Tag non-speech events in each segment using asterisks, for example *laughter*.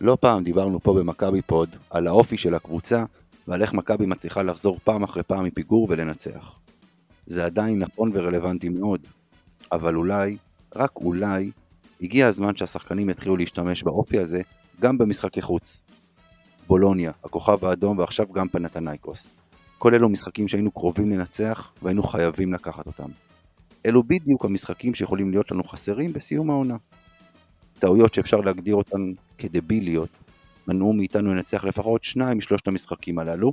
לא פעם דיברנו פה במכבי פוד על האופי של הקבוצה ועל איך מכבי מצליחה לחזור פעם אחרי פעם מפיגור ולנצח. זה עדיין נכון ורלוונטי מאוד, אבל אולי, רק אולי, הגיע הזמן שהשחקנים יתחילו להשתמש באופי הזה גם במשחקי חוץ. בולוניה, הכוכב האדום ועכשיו גם פנתנייקוס. כל אלו משחקים שהיינו קרובים לנצח והיינו חייבים לקחת אותם. אלו בדיוק המשחקים שיכולים להיות לנו חסרים בסיום העונה. טעויות שאפשר להגדיר אותן כדביליות, מנעו מאיתנו לנצח לפחות שניים משלושת המשחקים הללו,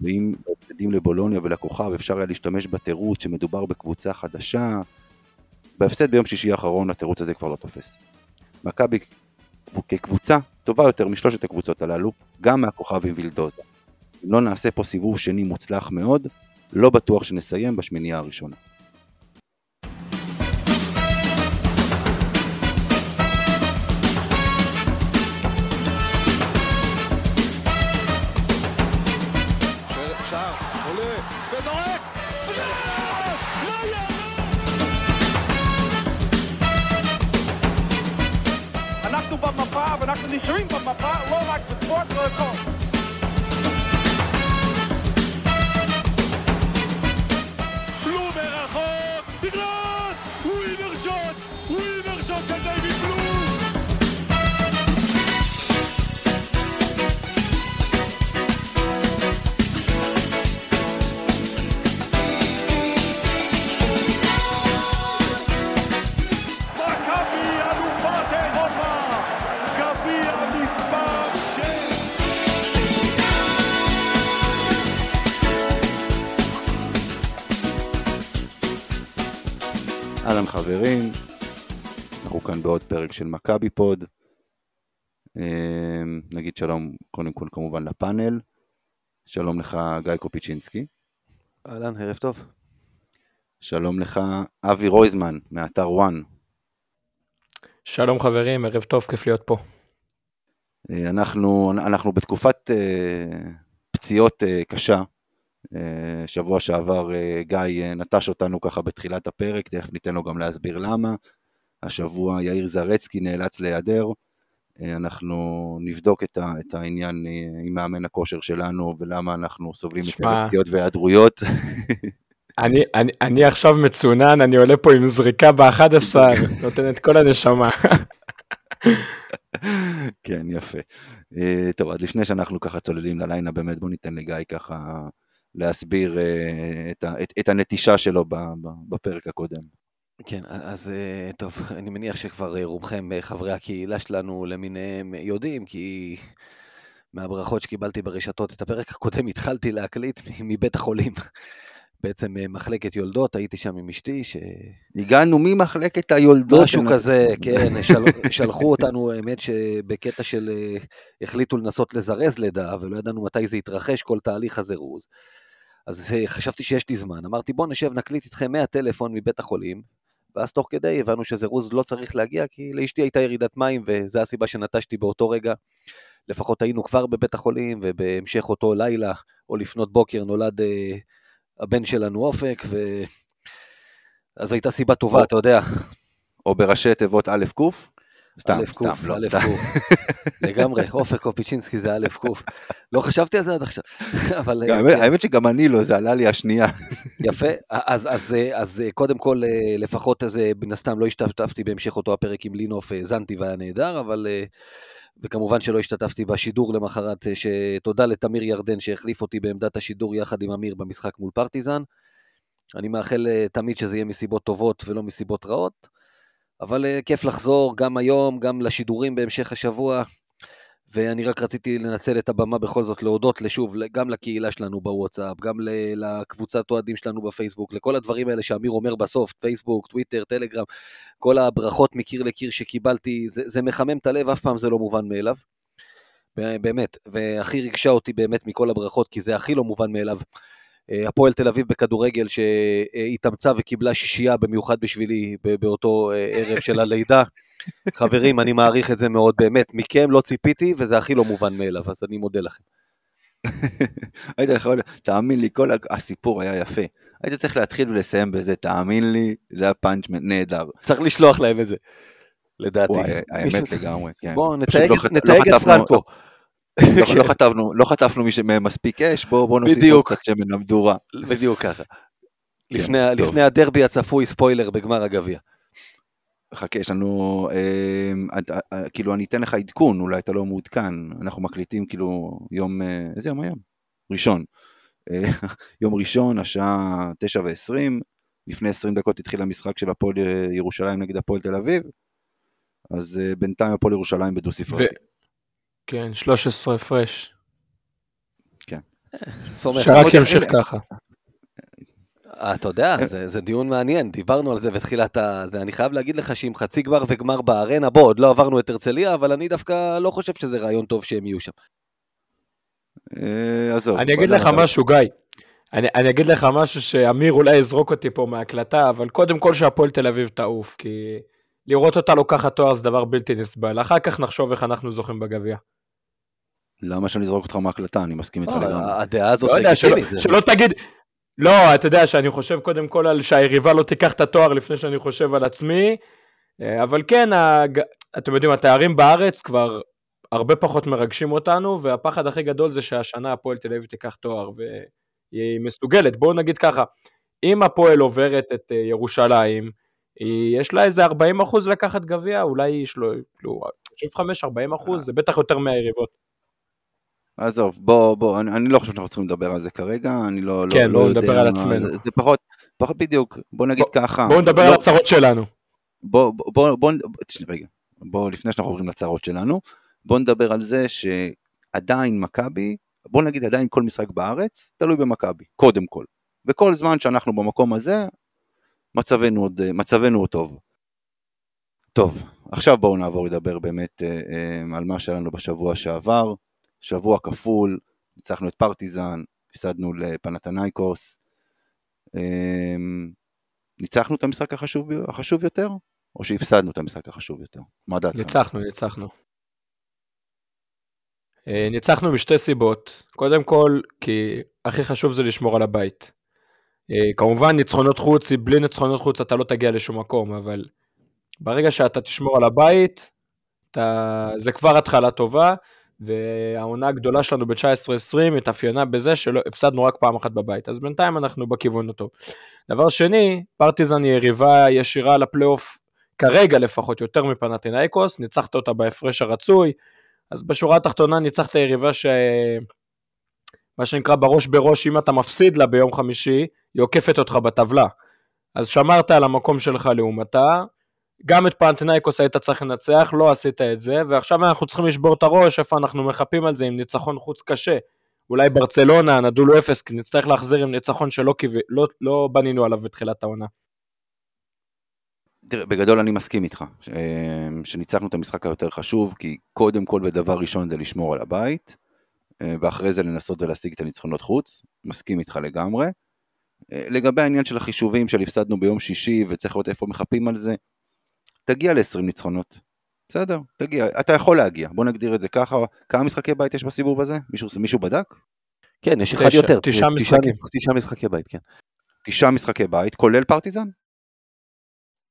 ואם בהפסדים לבולוניה ולכוכב אפשר היה להשתמש בתירוץ שמדובר בקבוצה חדשה, בהפסד ביום שישי האחרון התירוץ הזה כבר לא תופס. מכבי כקבוצה טובה יותר משלושת הקבוצות הללו, גם מהכוכב עם וילדוזה. אם לא נעשה פה סיבוב שני מוצלח מאוד, לא בטוח שנסיים בשמינייה הראשונה. נשארים במפה, לא רק בספורט, לא הכל. חברים, אנחנו כאן בעוד פרק של מכבי פוד. אמ, נגיד שלום קודם כל כמובן לפאנל. שלום לך גיא קופיצ'ינסקי. אהלן, ערב טוב. שלום לך אבי רויזמן מאתר וואן. שלום חברים, ערב טוב, כיף להיות פה. אה, אנחנו, אנחנו בתקופת uh, פציעות uh, קשה, אה, שבוע שעבר אה, גיא אה, נטש אותנו ככה בתחילת הפרק, תכף ניתן לו גם להסביר למה. השבוע יאיר זרצקי נאלץ להיעדר. אנחנו נבדוק את, ה, את העניין עם מאמן הכושר שלנו ולמה אנחנו סובלים מקרקציות והיעדרויות. *laughs* אני, אני, אני עכשיו מצונן, אני עולה פה עם זריקה ב-11, *laughs* נותן את כל הנשמה. כן, יפה. טוב, אז לפני שאנחנו ככה צוללים ללילה, באמת בוא ניתן לגיא ככה להסביר אה, את, את, את הנטישה שלו בפרק הקודם. כן, אז אה, טוב, *laughs* אני מניח שכבר אה, רובכם חברי הקהילה שלנו למיניהם יודעים, כי מהברכות שקיבלתי ברשתות, את הפרק הקודם *laughs* התחלתי להקליט מבית החולים. *laughs* בעצם מחלקת יולדות, הייתי שם עם אשתי, ש... הגענו ממחלקת היולדות. משהו כזה, כן, של... שלחו אותנו, האמת שבקטע של החליטו לנסות לזרז לידה, ולא ידענו מתי זה יתרחש, כל תהליך הזירוז. אז אה, חשבתי שיש לי זמן, אמרתי בוא נשב נקליט איתכם מהטלפון מבית החולים, ואז תוך כדי הבנו שזירוז לא צריך להגיע, כי לאשתי הייתה ירידת מים, וזו הסיבה שנטשתי באותו רגע. לפחות היינו כבר בבית החולים, ובהמשך אותו לילה, או לפנות בוקר, נולד אה, הבן שלנו אופק, ו... אז הייתה סיבה טובה, או, אתה יודע. או בראשי תיבות א' ק'? סתם, סתם, לא, סתם. *laughs* לגמרי, עופר קופיצ'ינסקי זה א' ק'. לא חשבתי על זה עד עכשיו. אבל... כן. האמת שגם אני לא, זה עלה לי השנייה. יפה, אז קודם כל, אה, לפחות איזה, מן הסתם לא השתתפתי בהמשך אותו הפרק עם לינוף, האזנתי והיה נהדר, אבל... אה, וכמובן שלא השתתפתי בשידור למחרת, אה, שתודה לתמיר ירדן שהחליף אותי בעמדת השידור יחד עם אמיר במשחק מול פרטיזן. אני מאחל תמיד שזה יהיה מסיבות טובות ולא מסיבות רעות. אבל uh, כיף לחזור גם היום, גם לשידורים בהמשך השבוע, ואני רק רציתי לנצל את הבמה בכל זאת להודות לשוב, גם לקהילה שלנו בוואטסאפ, גם לקבוצת אוהדים שלנו בפייסבוק, לכל הדברים האלה שאמיר אומר בסוף, פייסבוק, טוויטר, טלגרם, כל הברכות מקיר לקיר שקיבלתי, זה, זה מחמם את הלב, אף פעם זה לא מובן מאליו. באמת, והכי ריגשה אותי באמת מכל הברכות, כי זה הכי לא מובן מאליו. אה, הפועל תל אביב בכדורגל שהתאמצה וקיבלה שישייה במיוחד בשבילי באותו אה, ערב של הלידה. *laughs* חברים, אני מעריך את זה מאוד, באמת, מכם לא ציפיתי וזה הכי לא מובן מאליו, אז אני מודה לכם. *laughs* היית יכול, תאמין לי, כל הסיפור היה יפה. היית צריך להתחיל ולסיים בזה, תאמין לי, זה היה פאנץ' נהדר. צריך לשלוח להם את זה. לדעתי. וואי, האמת לגמרי, כן. בואו נתייג לא חט- נתייג לא את פרנקו. *laughs* לא- לא חטפנו- לא חטפנו מי שמספיק אש, בואו בואו נוסיף עוד בדיוק. קצת שמן למדורה. בדיוק ככה. לפני, כן, טוב. לפני הדרבי הצפוי ספוילר בגמר הגביע. חכה, יש לנו, אה, עד- אה, כאילו אני אתן לך עדכון, אולי אתה לא מעודכן, אנחנו מקליטים כאילו יום, אה, איזה יום היום? ראשון. אה, *laughs* יום ראשון, השעה תשע ועשרים, לפני עשרים דקות התחיל המשחק של הפועל אה, ירושלים נגד הפועל תל אביב, אז אה, בינתיים הפועל ירושלים בדו ספרתי. כן, 13 הפרש. סומך. שרק ימשיך ככה. אה, אתה יודע, זה, זה דיון מעניין, דיברנו על זה בתחילת ה... זה, אני חייב להגיד לך שעם חצי גמר וגמר בארנה, בוא, עוד לא עברנו את הרצליה, אבל אני דווקא לא חושב שזה רעיון טוב שהם יהיו שם. אה, עזוב. אני אגיד לך משהו, גיא. אני, אני אגיד לך משהו שאמיר אולי יזרוק אותי פה מההקלטה, אבל קודם כל שהפועל תל אביב תעוף, כי לראות אותה לוקחת תואר זה דבר בלתי נסבל. אחר כך נחשוב איך אנחנו זוכים בגביע. למה שאני אזרוק אותך מההקלטה? אני מסכים איתך לגמרי. לא, הדעה הזאת לא זה יודע, שלא, שלא תגיד... לא, אתה יודע שאני חושב קודם כל על שהיריבה לא תיקח את התואר לפני שאני חושב על עצמי, אה, אבל כן, הג... אתם יודעים, התארים בארץ כבר הרבה פחות מרגשים אותנו, והפחד הכי גדול זה שהשנה הפועל תל אביב תיקח תואר, והיא מסוגלת. בואו נגיד ככה, אם הפועל עוברת את אה, ירושלים, יש לה איזה 40 אחוז לקחת גביע, אולי יש לו, כאילו, 35-40 אחוז, זה בטח יותר מהיריבות. עזוב, בוא, בוא, אני, אני לא חושב שאנחנו צריכים לדבר על זה כרגע, אני לא, כן, לא, בואו לא נדבר יודע, על מה- עצמנו. זה, זה פחות, פחות בדיוק, בוא נגיד ככה. בואו נדבר לא, על הצרות שלנו. בוא, בוא, בוא, בוא, שנייה, רגע, בוא, לפני שאנחנו עוברים לצרות שלנו, בוא נדבר על זה שעדיין מכבי, בוא נגיד עדיין כל משחק בארץ, תלוי במכבי, קודם כל. וכל זמן שאנחנו במקום הזה, מצבנו עוד, מצבנו עוד טוב. טוב, עכשיו בואו נעבור לדבר באמת אה, אה, על מה שהיה לנו בשבוע שעבר. שבוע כפול, ניצחנו את פרטיזן, הפסדנו לפנתנייקוס. אה, ניצחנו את המשחק החשוב, החשוב יותר, או שהפסדנו את המשחק החשוב יותר? מה דעתך? ניצחנו, ניצחנו. אה, ניצחנו משתי סיבות. קודם כל, כי הכי חשוב זה לשמור על הבית. אה, כמובן, ניצחונות חוץ, בלי ניצחונות חוץ אתה לא תגיע לשום מקום, אבל ברגע שאתה תשמור על הבית, אתה... זה כבר התחלה טובה, והעונה הגדולה שלנו ב-19-20 התאפיינה בזה שלא הפסדנו רק פעם אחת בבית, אז בינתיים אנחנו בכיוון הטוב. דבר שני, פרטיזן היא יריבה ישירה לפלייאוף כרגע לפחות יותר מפנטינאיקוס, ניצחת אותה בהפרש הרצוי, אז בשורה התחתונה ניצחת יריבה ש... מה שנקרא בראש בראש, אם אתה מפסיד לה ביום חמישי, היא עוקפת אותך בטבלה. אז שמרת על המקום שלך לעומתה, גם את פנטינאיקוס היית צריך לנצח, לא עשית את זה, ועכשיו אנחנו צריכים לשבור את הראש איפה אנחנו מחפים על זה עם ניצחון חוץ קשה. אולי ברצלונה, נדולו אפס, כי נצטרך להחזיר עם ניצחון שלא. לא, לא בנינו עליו בתחילת העונה. תראה, בגדול אני מסכים איתך, ש- שניצחנו את המשחק היותר חשוב, כי קודם כל ודבר ראשון זה לשמור על הבית, אה, ואחרי זה לנסות ולהשיג את הניצחונות חוץ, מסכים איתך לגמרי. אה, לגבי העניין של החישובים של הפסדנו ביום שישי וצריך לראות איפה מחפים על זה, תגיע ל-20 ניצחונות. בסדר, תגיע, אתה יכול להגיע, בוא נגדיר את זה ככה, כמה משחקי בית יש בסיבוב הזה? מישהו, מישהו בדק? כן, יש אחד תשע- יותר. תשעה משחקי בית, כן. תשעה משחקי בית, כולל פרטיזן?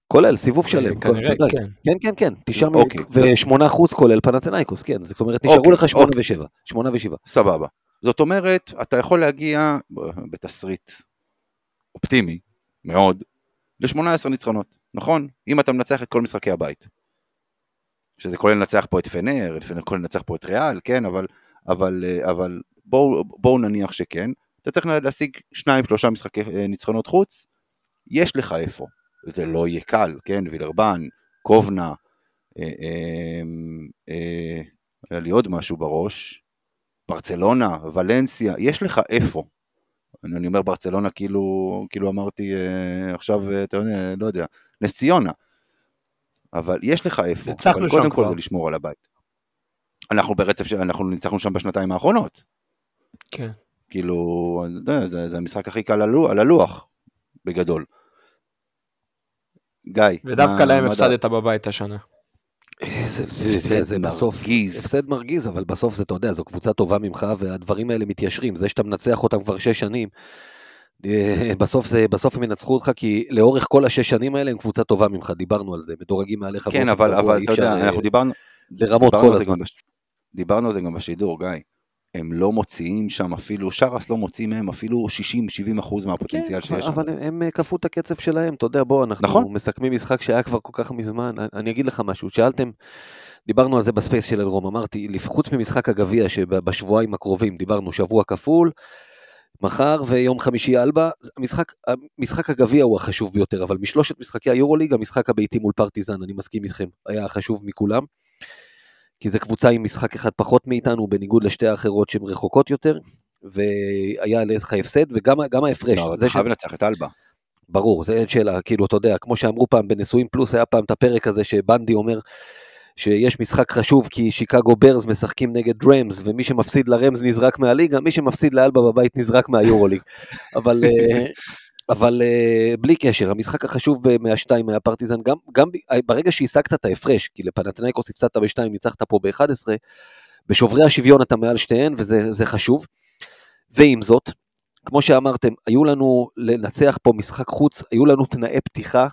כולל, סיבוב שלם. כנראה. כן. כן, כן, כן. תשעה אוקיי. ושמונה אחוז כולל פנתנייקוס, כן. זאת אומרת, נשארו אוקיי, לך שמונה אוקיי. ושבע. שמונה ושבעה. סבבה. זאת אומרת, אתה יכול להגיע בתסריט אופטימי מאוד ל-18 ניצחונות, נכון? אם אתה מנצח את כל משחקי הבית. שזה כולל לנצח פה את פנר, כולל לנצח פה את ריאל, כן, אבל, אבל, אבל בואו בוא נניח שכן. אתה צריך להשיג שניים, שלושה משחקי אה, ניצחונות חוץ, יש לך איפה. זה לא יהיה קל, כן, וילרבן, קובנה, אה, אה, אה, היה לי עוד משהו בראש, ברצלונה, ולנסיה, יש לך איפה. אני, אומר ברצלונה כאילו, כאילו אמרתי אה, עכשיו, אה, אתה יודע, לא יודע, נס ציונה. אבל יש לך איפה. אבל קודם כל כבר. זה לשמור על הבית. אנחנו ברצף, אנחנו ניצחנו שם בשנתיים האחרונות. כן. כאילו, זה, זה המשחק הכי קל על הלוח בגדול. גיא, ודווקא מה- להם הפסדת בבית השנה. זה, זה, זה, זה בסוף, מרגיז. הפסד מרגיז, אבל בסוף זה, אתה יודע, זו קבוצה טובה ממך, והדברים האלה מתיישרים. זה שאתה מנצח אותם כבר שש שנים, אה, בסוף זה, בסוף הם ינצחו אותך, כי לאורך כל השש שנים האלה הם קבוצה טובה ממך, דיברנו על זה, מדורגים מעליך. כן, אבל, אבל אתה יודע, אה, אנחנו דיברנו, למרות דיברנו כל הזמן. גם בש- דיברנו על זה גם בשידור, גיא. הם לא מוציאים שם אפילו, שרס לא מוציא מהם אפילו 60-70 אחוז מהפוטנציאל כן, שיש שם. אבל הם, אה, כפו את הקצב שלהם, אתה יודע, בוא, אנחנו נכון. מסכמים משחק שהיה כבר כל כך מזמן. אני, אגיד לך משהו, שאלתם, דיברנו על זה ב space של אלרום, אמרתי, חוץ ממשחק הגביע שבשבועיים הקרובים, דיברנו שבוע כפול, מחר ויום חמישי אלבה, זה- המשחק, משחק הגביע הוא החשוב ביותר, אבל משלושת משחקי היורוליג, המשחק הביתי מול פרטיזן, אני מסכים איתכם, היה החשוב מכולם. כי זו קבוצה עם משחק אחד פחות מאיתנו, בניגוד לשתי האחרות שהן רחוקות יותר, והיה לך הפסד, וגם גם ההפרש. לא, אתה חייב לנצח את אלבה. ברור, זה אין שאלה, כאילו, אתה יודע, כמו שאמרו פעם בנשואים פלוס, היה פעם את הפרק הזה שבנדי אומר שיש משחק חשוב כי שיקגו ברז משחקים נגד רמס, ומי שמפסיד לרמס נזרק מהליגה, מי שמפסיד לאלבה בבית נזרק מהיורוליג. אבל, אה, אבל אה, בלי קשר, המשחק החשוב מהשתיים היה פרטיזן, גם, גם ב- ברגע שהשגת את ההפרש, כי לפנתנייקוס הפסדת בשתיים, ניצחת פה ב-11, בשוברי השוויון אתה מעל שתיהן, וזה זה חשוב. ועם זאת, כמו שאמרתם, היו לנו לנצח פה משחק חוץ, היו לנו תנאי פתיחה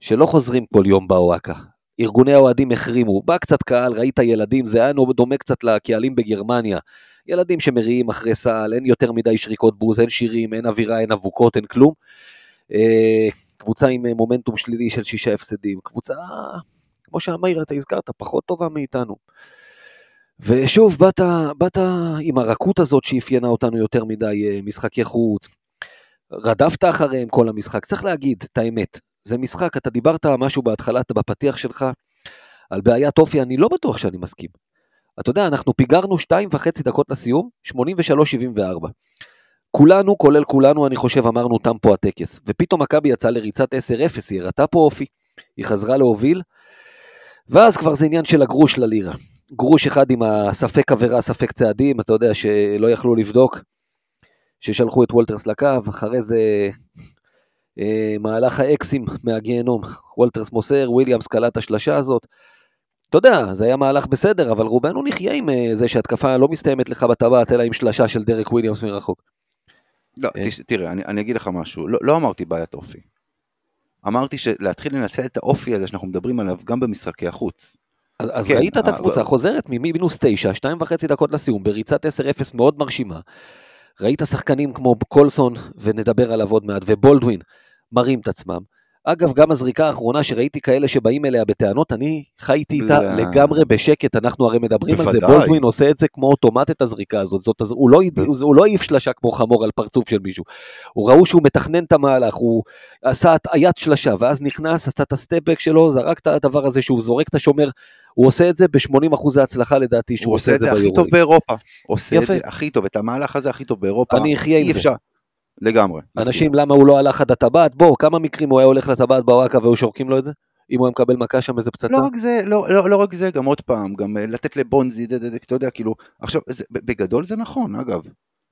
שלא חוזרים כל יום באוהקה. ארגוני האוהדים החרימו, בא קצת קהל, ראית ילדים, זה היה דומה קצת לקהלים בגרמניה. ילדים שמריעים אחרי סל, אין יותר מדי שריקות בוז, אין שירים, אין אווירה, אין אבוקות, אין כלום. אה, קבוצה עם אה, מומנטום שלילי של שישה הפסדים, קבוצה, כמו שאמיר, אתה הזכרת, פחות טובה מאיתנו. ושוב, באת, באת עם הרכות הזאת שאפיינה אותנו יותר מדי, אה, משחקי חוץ, רדפת אחריהם כל המשחק, צריך להגיד את האמת, זה משחק, אתה דיברת משהו בהתחלה, בפתיח שלך, על בעיית אופי, אני לא בטוח שאני מסכים. אתה יודע, אנחנו פיגרנו שתיים וחצי דקות לסיום, 83-74. כולנו, כולל כולנו, אני חושב, אמרנו תם פה הטקס. ופתאום מכבי יצאה לריצת 10-0, היא הראתה פה אופי, היא חזרה להוביל, ואז כבר זה עניין של הגרוש ללירה. גרוש אחד עם הספק עבירה, ספק צעדים, אתה יודע, שלא יכלו לבדוק, ששלחו את וולטרס לקו, אחרי זה אה, מהלך האיקסים מהגיהנום. וולטרס מוסר, וויליאמס קלט השלשה הזאת. אתה יודע, זה היה מהלך בסדר, אבל רובנו נחיה עם אה, זה שהתקפה לא מסתיימת לך בטבעת, אלא עם שלשה של דרק וויליאמס מרחוק. לא, אה. תראה, אני, אני אגיד לך משהו, לא, לא אמרתי בעיית אופי. אמרתי שלהתחיל לנצל את האופי הזה שאנחנו מדברים עליו גם במשחקי החוץ. אז, אז כן, ראית את אבל- הקבוצה חוזרת ממינוס תשע, שתיים וחצי דקות לסיום, בריצת 10-0 מאוד מרשימה. ראית שחקנים כמו קולסון, ונדבר עליו עוד מעט, ובולדווין, מראים את עצמם. אגב, גם הזריקה האחרונה שראיתי כאלה שבאים אליה בטענות, אני חייתי איתה לא. לגמרי בשקט, אנחנו הרי מדברים על זה, בוודאי. בולדווין עושה את זה כמו אוטומט את הזריקה הזאת, זאת, אז הוא, לא, הוא לא העיף שלשה כמו חמור על פרצוף של מישהו. הוא ראו שהוא מתכנן את המהלך, הוא עשה הטעיית שלשה, ואז נכנס, עשה את הסטפבק שלו, זרק את הדבר הזה שהוא זורק את השומר, הוא עושה את זה ב-80% הצלחה לדעתי, שהוא הוא עושה את זה הכי טוב. באירופה. עושה את יפה. זה הכי טוב, את המהלך הזה הכי טוב באירופה. אני אחיה עם זה. אפשר. לגמרי. אנשים, למה הוא לא הלך עד הטבעת? בוא, כמה מקרים הוא היה הולך לטבעת בוואקה והיו שורקים לו את זה? אם הוא היה מקבל מכה שם איזה פצצה? לא רק זה, לא, לא, לא רק זה, גם עוד פעם, גם אה, לתת לבונזי, אתה יודע, כאילו, עכשיו, זה, בגדול זה נכון, אגב.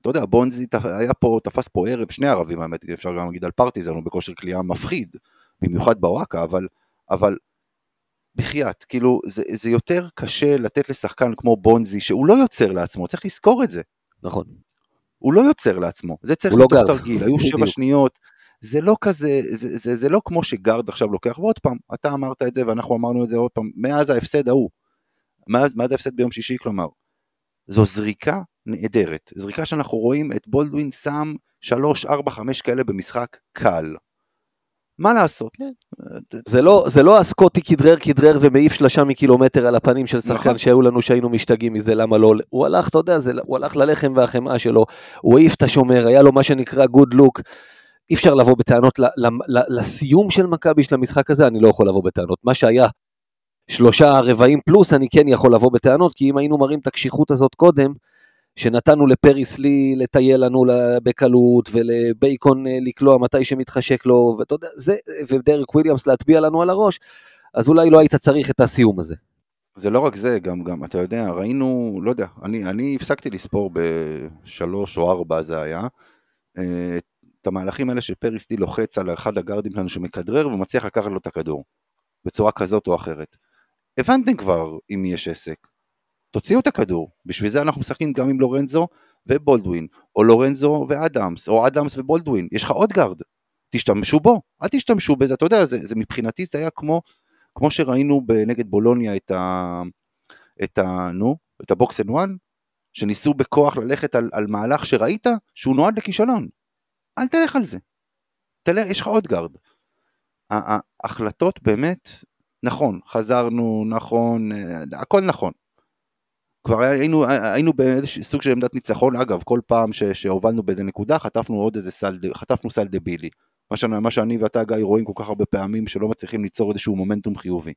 אתה יודע, בונזי היה פה, תפס פה ערב, שני ערבים, האמת, אפשר גם להגיד על פרטיזן, הוא בכושר כליאה מפחיד, במיוחד בוואקה, אבל, אבל, בחייאת, כאילו, זה, זה יותר קשה לתת לשחקן כמו בונזי, שהוא לא יוצר לעצמו, צריך לזכור את זה. נכון. הוא לא יוצר לעצמו, זה צריך הוא לא. תרגיל, היו *laughs* שבע. שניות, זה לא כזה, זה, זה, זה לא כמו שגארד עכשיו לוקח, ועוד פעם, אתה אמרת את זה ואנחנו אמרנו את זה עוד פעם, מאז ההפסד ההוא, מאז, מאז ההפסד ביום שישי, כלומר, זו זריקה נהדרת, זריקה שאנחנו רואים את בולדווין שם 3, 4, 5 כאלה במשחק קל. מה לעשות? כן. זה לא, זה לא הסקוטי כדרר כדרר ומעיף שלשה מקילומטר על הפנים של שחקן נכון. שהיו לנו שהיינו משתגעים מזה, למה לא? הוא הלך, אתה יודע, זה, הוא הלך ללחם והחמאה שלו, הוא העיף את השומר, היה לו מה שנקרא good look. אי אפשר לבוא בטענות ל, ל, ל, לסיום של מכבי של המשחק הזה, אני לא יכול לבוא בטענות. מה שהיה שלושה רבעים פלוס, אני כן יכול לבוא בטענות, כי אם היינו מראים את הקשיחות הזאת קודם, שנתנו לפריס לי לטייל לנו בקלות, ולבייקון אה, לקלוע מתי שמתחשק לו, ואתה יודע, זה, ודרק וויליאמס להטביע לנו על הראש, אז אולי לא היית צריך את הסיום הזה. זה לא רק זה, גם, גם, אתה יודע, ראינו, לא יודע, אני, אני הפסקתי לספור בשלוש או ארבע זה היה, אה, את המהלכים האלה שפריסטי לוחץ על אחד הגארדים שלנו שמכדרר ומצליח לקחת לו את הכדור, בצורה כזאת או אחרת. הבנתם כבר עם מי יש עסק. תוציאו את הכדור, בשביל זה אנחנו משחקים גם עם לורנזו, ובולדווין, או לורנזו ואדמס, או אדמס ובולדווין, יש לך עוד גארד, תשתמשו בו, אל תשתמשו בזה, אתה יודע, זה, זה מבחינתי זה היה כמו, כמו שראינו נגד בולוניה את ה... את ה... נו, את ה box and one, שניסו בכוח ללכת על, על מהלך שראית שהוא נועד לכישלון. אל תלך על זה. תלך, יש לך עוד גארד. ההחלטות באמת, נכון, חזרנו, נכון, אה, הכל נכון. כבר היינו, היינו באיזשהו סוג של עמדת ניצחון, אגב, כל פעם ש, שהובלנו באיזה נקודה, חטפנו עוד איזה סל, חטפנו סל דבילי. מה, שאני, מה שאני ואתה, גיא, רואים כל כך הרבה פעמים, שלא מצליחים ליצור איזשהו מומנטום חיובי.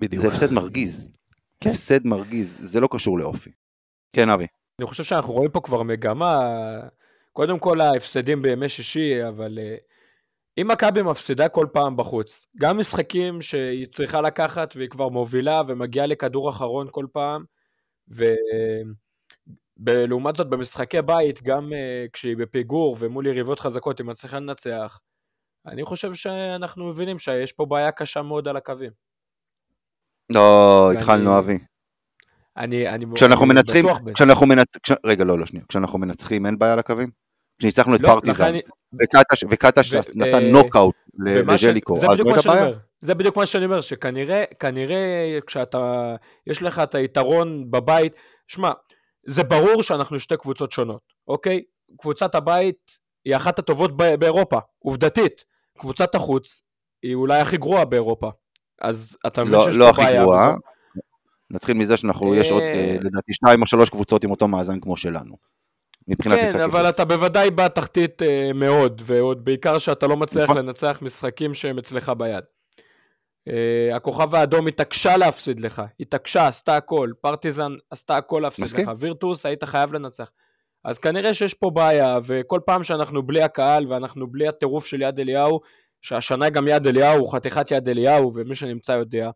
בדיוק. זה הפסד מרגיז. *laughs* כן. הפסד מרגיז, זה לא קשור לאופי. כן, אבי. אני חושב שאנחנו רואים פה כבר מגמה, קודם כל ההפסדים בימי שישי, אבל אה, אם מכבי מפסידה כל פעם בחוץ, גם משחקים שהיא צריכה לקחת והיא כבר מובילה ומגיעה לכדור אחרון כל פעם, ולעומת זאת במשחקי בית, גם uh, כשהיא בפיגור ומול יריבות חזקות היא מצליחה לנצח, אני חושב שאנחנו מבינים שיש פה בעיה קשה מאוד על הקווים. לא, התחלנו אבי. אני, אני כשאנחנו מנצחים, כשאנחנו מנצחים, רגע לא, לא, שנייה, כשאנחנו מנצחים אין בעיה על הקווים? כשניצחנו את לא, פרטיזן, וקטש נתן נוקאוט לג'ליקו, אז לא הייתה בעיה? זה בדיוק מה שאני אומר, שכנראה, כנראה כשאתה, יש לך את היתרון בבית, שמע, זה ברור שאנחנו שתי קבוצות שונות, אוקיי? קבוצת הבית היא אחת הטובות באירופה, עובדתית. קבוצת החוץ היא אולי הכי גרועה באירופה. אז אתה מבין לא, שיש לא פה בעיה. לא הכי גרועה. נתחיל מזה שאנחנו, יש עוד אה, לדעתי שתיים או שלוש קבוצות עם אותו מאזן כמו שלנו. מבחינת משחקי כן, אבל אתה בוודאי בתחתית אה, מאוד, ועוד בעיקר שאתה לא מצליח נכון. לנצח משחקים שהם אצלך ביד. Uh, הכוכב האדום התעקשה להפסיד לך, התעקשה, עשתה הכל, פרטיזן עשתה הכל להפסיד מסכים. לך, וירטוס היית חייב לנצח. אז כנראה שיש פה בעיה, וכל פעם שאנחנו בלי הקהל ואנחנו בלי הטירוף של יד אליהו, שהשנה גם יד אליהו, חתיכת יד אליהו, ומי שנמצא יודע,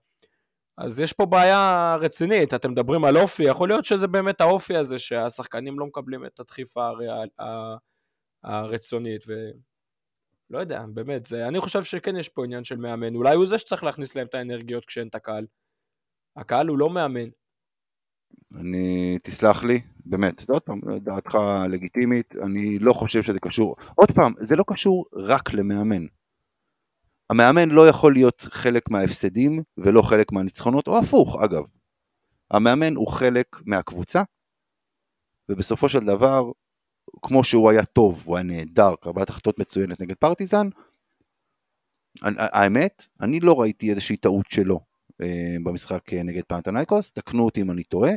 אז יש פה בעיה רצינית, אתם מדברים על אופי, יכול להיות שזה באמת האופי הזה שהשחקנים לא מקבלים את הדחיפה הרצונית, ולא יודע, באמת, זה, אני חושב שכן יש פה עניין של מאמן, אולי הוא זה שצריך להכניס להם את האנרגיות כשאין את הקהל. הקהל הוא לא מאמן. אני, תסלח לי, באמת, עוד פעם, דעתך לגיטימית, אני לא חושב שזה קשור, עוד פעם, זה לא קשור רק למאמן. המאמן לא יכול להיות חלק מההפסדים ולא חלק מהניצחונות, או הפוך אגב. המאמן הוא חלק מהקבוצה, ובסופו של דבר, כמו שהוא היה טוב, הוא היה נהדר, קרבת החלטות מצוינת נגד פרטיזן, האמת, אני לא ראיתי איזושהי טעות שלו אה, במשחק נגד פנתנייקוס, תקנו אותי אם אני טועה,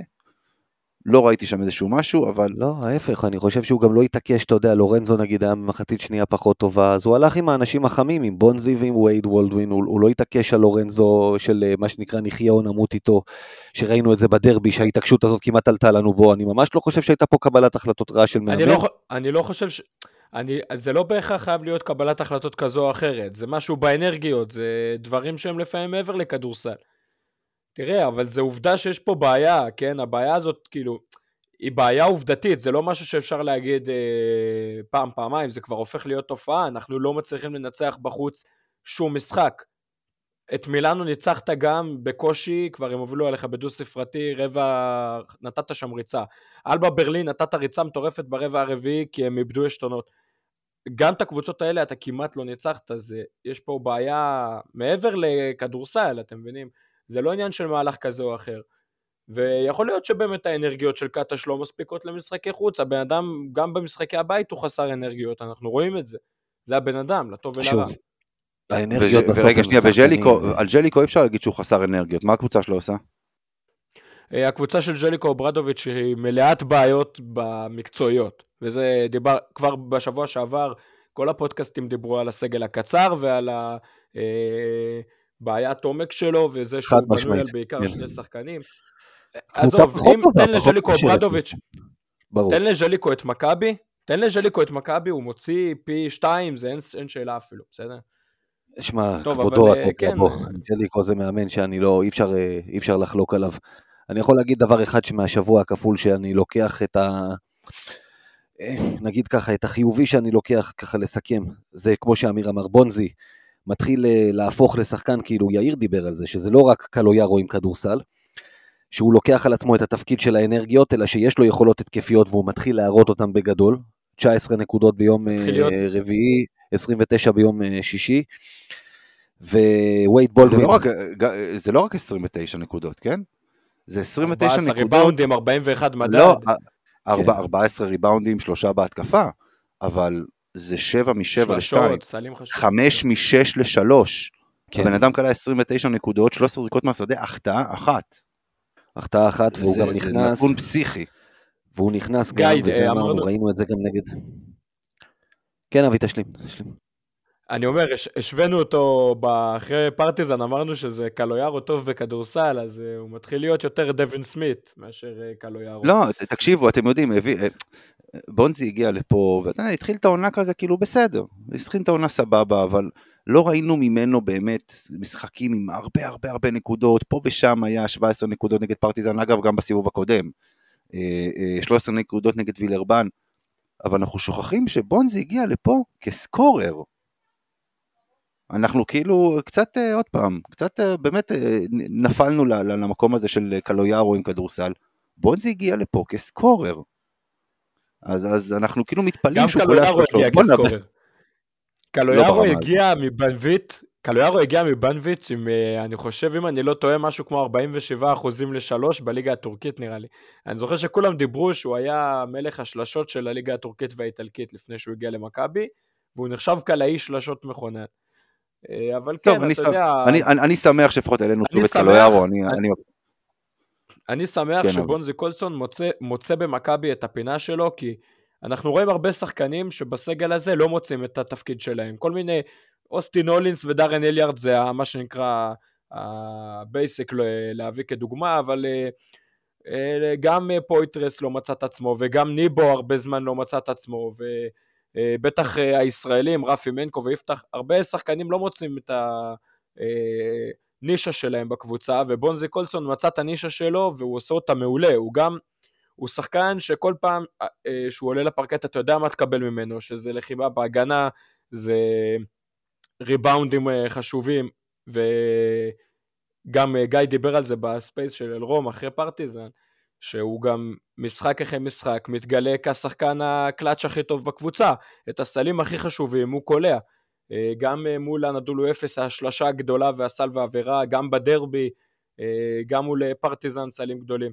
לא ראיתי שם איזשהו משהו, אבל... לא, ההפך, אני חושב שהוא גם לא התעקש, אתה יודע, לורנזו נגיד היה במחצית שנייה פחות טובה, אז הוא הלך עם האנשים החמים, עם בונזי ועם וייד וולדווין, הוא, הוא לא התעקש על לורנזו של אה, מה שנקרא נחיה או נמות איתו, שראינו את זה בדרבי, שההתעקשות הזאת כמעט עלתה לנו בו, אני ממש לא חושב שהייתה פה קבלת החלטות רעה של מאמן. אני לא, אני לא חושב ש... אני, זה לא בהכרח חייב להיות קבלת החלטות כזו או אחרת, זה משהו באנרגיות, זה דברים שהם לפעמים מעבר לכדורסל. תראה, אבל זה עובדה שיש פה בעיה, כן? הבעיה הזאת, כאילו, היא בעיה עובדתית, זה לא משהו שאפשר להגיד אה, פעם, פעמיים, זה כבר הופך להיות תופעה, אנחנו לא מצליחים לנצח בחוץ שום משחק. את מילאנו ניצחת גם בקושי, כבר הם הובילו עליך בדו ספרתי, רבע, נתת שם ריצה. אלבה ברלין נתת ריצה מטורפת ברבע הרביעי כי הם איבדו עשתונות. גם את הקבוצות האלה אתה כמעט לא ניצחת, אז אה, יש פה בעיה מעבר לכדורסל, אתם מבינים? זה לא עניין של מהלך כזה או אחר. ויכול להיות שבאמת האנרגיות של קטש לא מספיקות למשחקי חוץ, הבן אדם גם במשחקי הבית הוא חסר אנרגיות, אנחנו רואים את זה. זה הבן אדם, לטוב ולרע. האנרגיות בסוף... ורגע שנייה, בג'ליקו, על ג'ליקו אי אפשר להגיד שהוא חסר אנרגיות, מה הקבוצה שלו עושה? אה, הקבוצה של ג'ליקו אוברדוביץ' היא מלאת בעיות במקצועיות, וזה דיבר, כבר בשבוע שעבר, כל הפודקאסטים דיברו על הסגל הקצר ועל ה... אה, בעיית עומק שלו, וזה שהוא בנוי על בעיקר כן. שני שחקנים. עזוב, אם תן לז'ליקו ברדוביץ', תן לז'ליקו את מכבי, תן לז'ליקו את מכבי, הוא מוציא פי שתיים, זה אין, אין שאלה אפילו, בסדר? שמע, כבודו, אתה כן. בוא, ז'ליקו זה מאמן שאני לא, אי אפשר, אה, אי אפשר לחלוק עליו. אני יכול להגיד דבר אחד מהשבוע הכפול שאני לוקח את ה... אה, נגיד ככה, את החיובי שאני לוקח ככה לסכם, זה כמו שאמיר אמר, בונזי, מתחיל אה, להפוך לשחקן, כאילו יאיר דיבר על זה, שזה לא רק קלויארו עם כדורסל, שהוא לוקח על עצמו את התפקיד של האנרגיות, אלא שיש לו יכולות התקפיות והוא מתחיל להראות אותן בגדול. 19 נקודות ביום אה. רביעי, 29 ביום אה, שישי. ווייד בולדווין... זה לא, רק, זה לא רק 29 נקודות, כן? זה 29 14 נקודות. ריבאונדים, 41 מדד. לא, ארבע- כן. 14 ריבאונדים, שלושה בהתקפה, אבל זה 7 מ-7 ל-2, שלשות, סלים חשובים. 5 מ-6 ל-3. כן. הבן אדם קלע 29 נקודות, 13 זריקות מהשדה, החטאה אחת. החטאה אחת, והוא זה- גם זה נכנס, נתון פסיכי. והוא נכנס גם, אה, וזה אמרנו, אמרנו- ראינו את זה גם נגד... כן, אבי, תשלים, תשלים. אני אומר, הש- השווינו אותו אחרי פרטיזן, אמרנו שזה קלויארו טוב בכדורסל, אז אה, הוא מתחיל להיות יותר דווין סמית מאשר אה, קלויארו. לא, תקשיבו, אתם יודעים, אה, בונזי הגיע לפה, ואתה התחיל את העונה כזה כאילו בסדר, התחיל את העונה סבבה, אבל לא ראינו ממנו באמת משחקים עם הרבה הרבה הרבה נקודות, פה ושם היה 17 נקודות נגד פרטיזן, אגב גם בסיבוב הקודם, אה, אה, 13 נקודות נגד וילרבן, אבל אנחנו שוכחים שבונזי הגיע לפה כסקורר. אנחנו כאילו קצת, אה, עוד פעם, קצת אה, באמת אה, נפלנו למקום הזה של קלויארו עם כדורסל. בונזי הגיע לפה כסקורר. אז, אז אנחנו כאילו מתפלאים גם שהוא קולע בוא נדבר- כסקורר. קלויארו הגיע מבנביט, קלויארו הגיע מבנביט עם, אה, אני חושב, אם אני לא טועה, משהו כמו 47 אחוזים לשלוש בליגה הטורקית נראה לי. אני זוכר שכולם דיברו שהוא היה מלך השלשות של הליגה הטורקית והאיטלקית לפני שהוא הגיע למכבי, והוא נחשב קלעי שלשות מכונן. אה, אבל טוב, כן, אני, אתה שמח, יודע... אני, אני, אני שמח שלפחות העלינו שוב את קלויארו, אני, אני- אני, שמח כן, שבונזי קולסון מוצא, מוצא במכבי את הפינה שלו, כי אנחנו רואים הרבה שחקנים שבסגל הזה לא מוצאים את התפקיד שלהם. כל מיני, אוסטין הולינס ודארן אליארד זה מה שנקרא ה basic להביא כדוגמה, אבל אה, אה, גם פויתרס לא מצא את עצמו, וגם ניבו הרבה זמן לא מצא את עצמו, ובטח אה, הישראלים, רפי מנקו ויפתח, הרבה שחקנים לא מוצאים את ה... אה, שלהם בקבוצה, ובונזי קולסון מצא את הנישה שלו והוא עושה אותה מעולה, הוא גם, הוא שחקן שכל פעם אה, אה, שהוא עולה לפרקט אתה יודע מה תקבל ממנו, שזה לחימה בהגנה, זה ריבאונדים אה, חשובים, וגם אה, גיא דיבר על זה ב space של אלרום אחרי פרטיזן, שהוא גם משחק אחרי משחק מתגלה כשחקן הקלאץ' הכי טוב בקבוצה, את הסלים הכי חשובים הוא קולע. אה, גם אה, מול הנדולו אפס השלשה הגדולה והסל והעבירה, גם בדרבי, אה, גם מול פרטיזן סלים גדולים.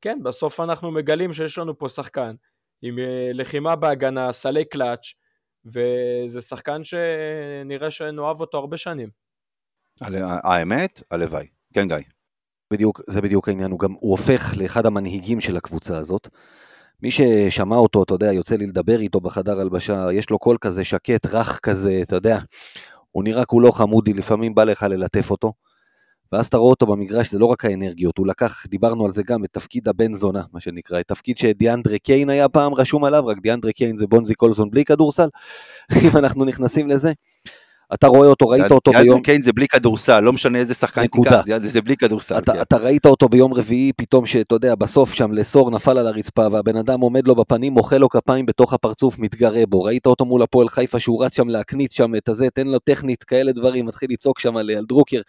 כן, בסוף אנחנו מגלים שיש לנו פה שחקן עם לחימה בהגנה, סלי קלאץ', וזה שחקן שנראה שנאהב אותו הרבה שנים. האמת, הלוואי. כן, גיא. בדיוק, זה בדיוק העניין, הוא גם, הוא הופך לאחד המנהיגים של הקבוצה הזאת. מי ששמע אותו, אתה יודע, יוצא לי לדבר איתו בחדר הלבשה, יש לו קול כזה שקט, רך כזה, אתה יודע, הוא נראה כולו חמודי, לפעמים בא לך ללטף אותו. ואז אתה רואה אותו במגרש, זה לא רק האנרגיות, הוא לקח, דיברנו על זה גם, את תפקיד הבן זונה, מה שנקרא, את תפקיד שדיאנדרה קיין היה פעם רשום עליו, רק דיאנדרה קיין זה בונזי קולסון בלי כדורסל, *laughs* אם אנחנו נכנסים לזה. אתה רואה אותו, ראית אותו יאנדרי ביום... קיין זה בלי כדורסל, לא משנה איזה שחקן. תיקח, זה- בלי כדורסל. אתה, כן. אתה ראית אותו ביום רביעי, פתאום שאתה יודע, בסוף שם לסור נפל על הרצפה, והבן אדם עומד לו בפנים, מוחא לו כפיים בתוך הפרצוף, מתגרה בו. ראית אותו מול הפועל חיפה, שהוא רץ שם להקנית שם את הזה, תן לו טכנית, כאלה דברים, מתחיל לצעוק שם על, על דרוקר.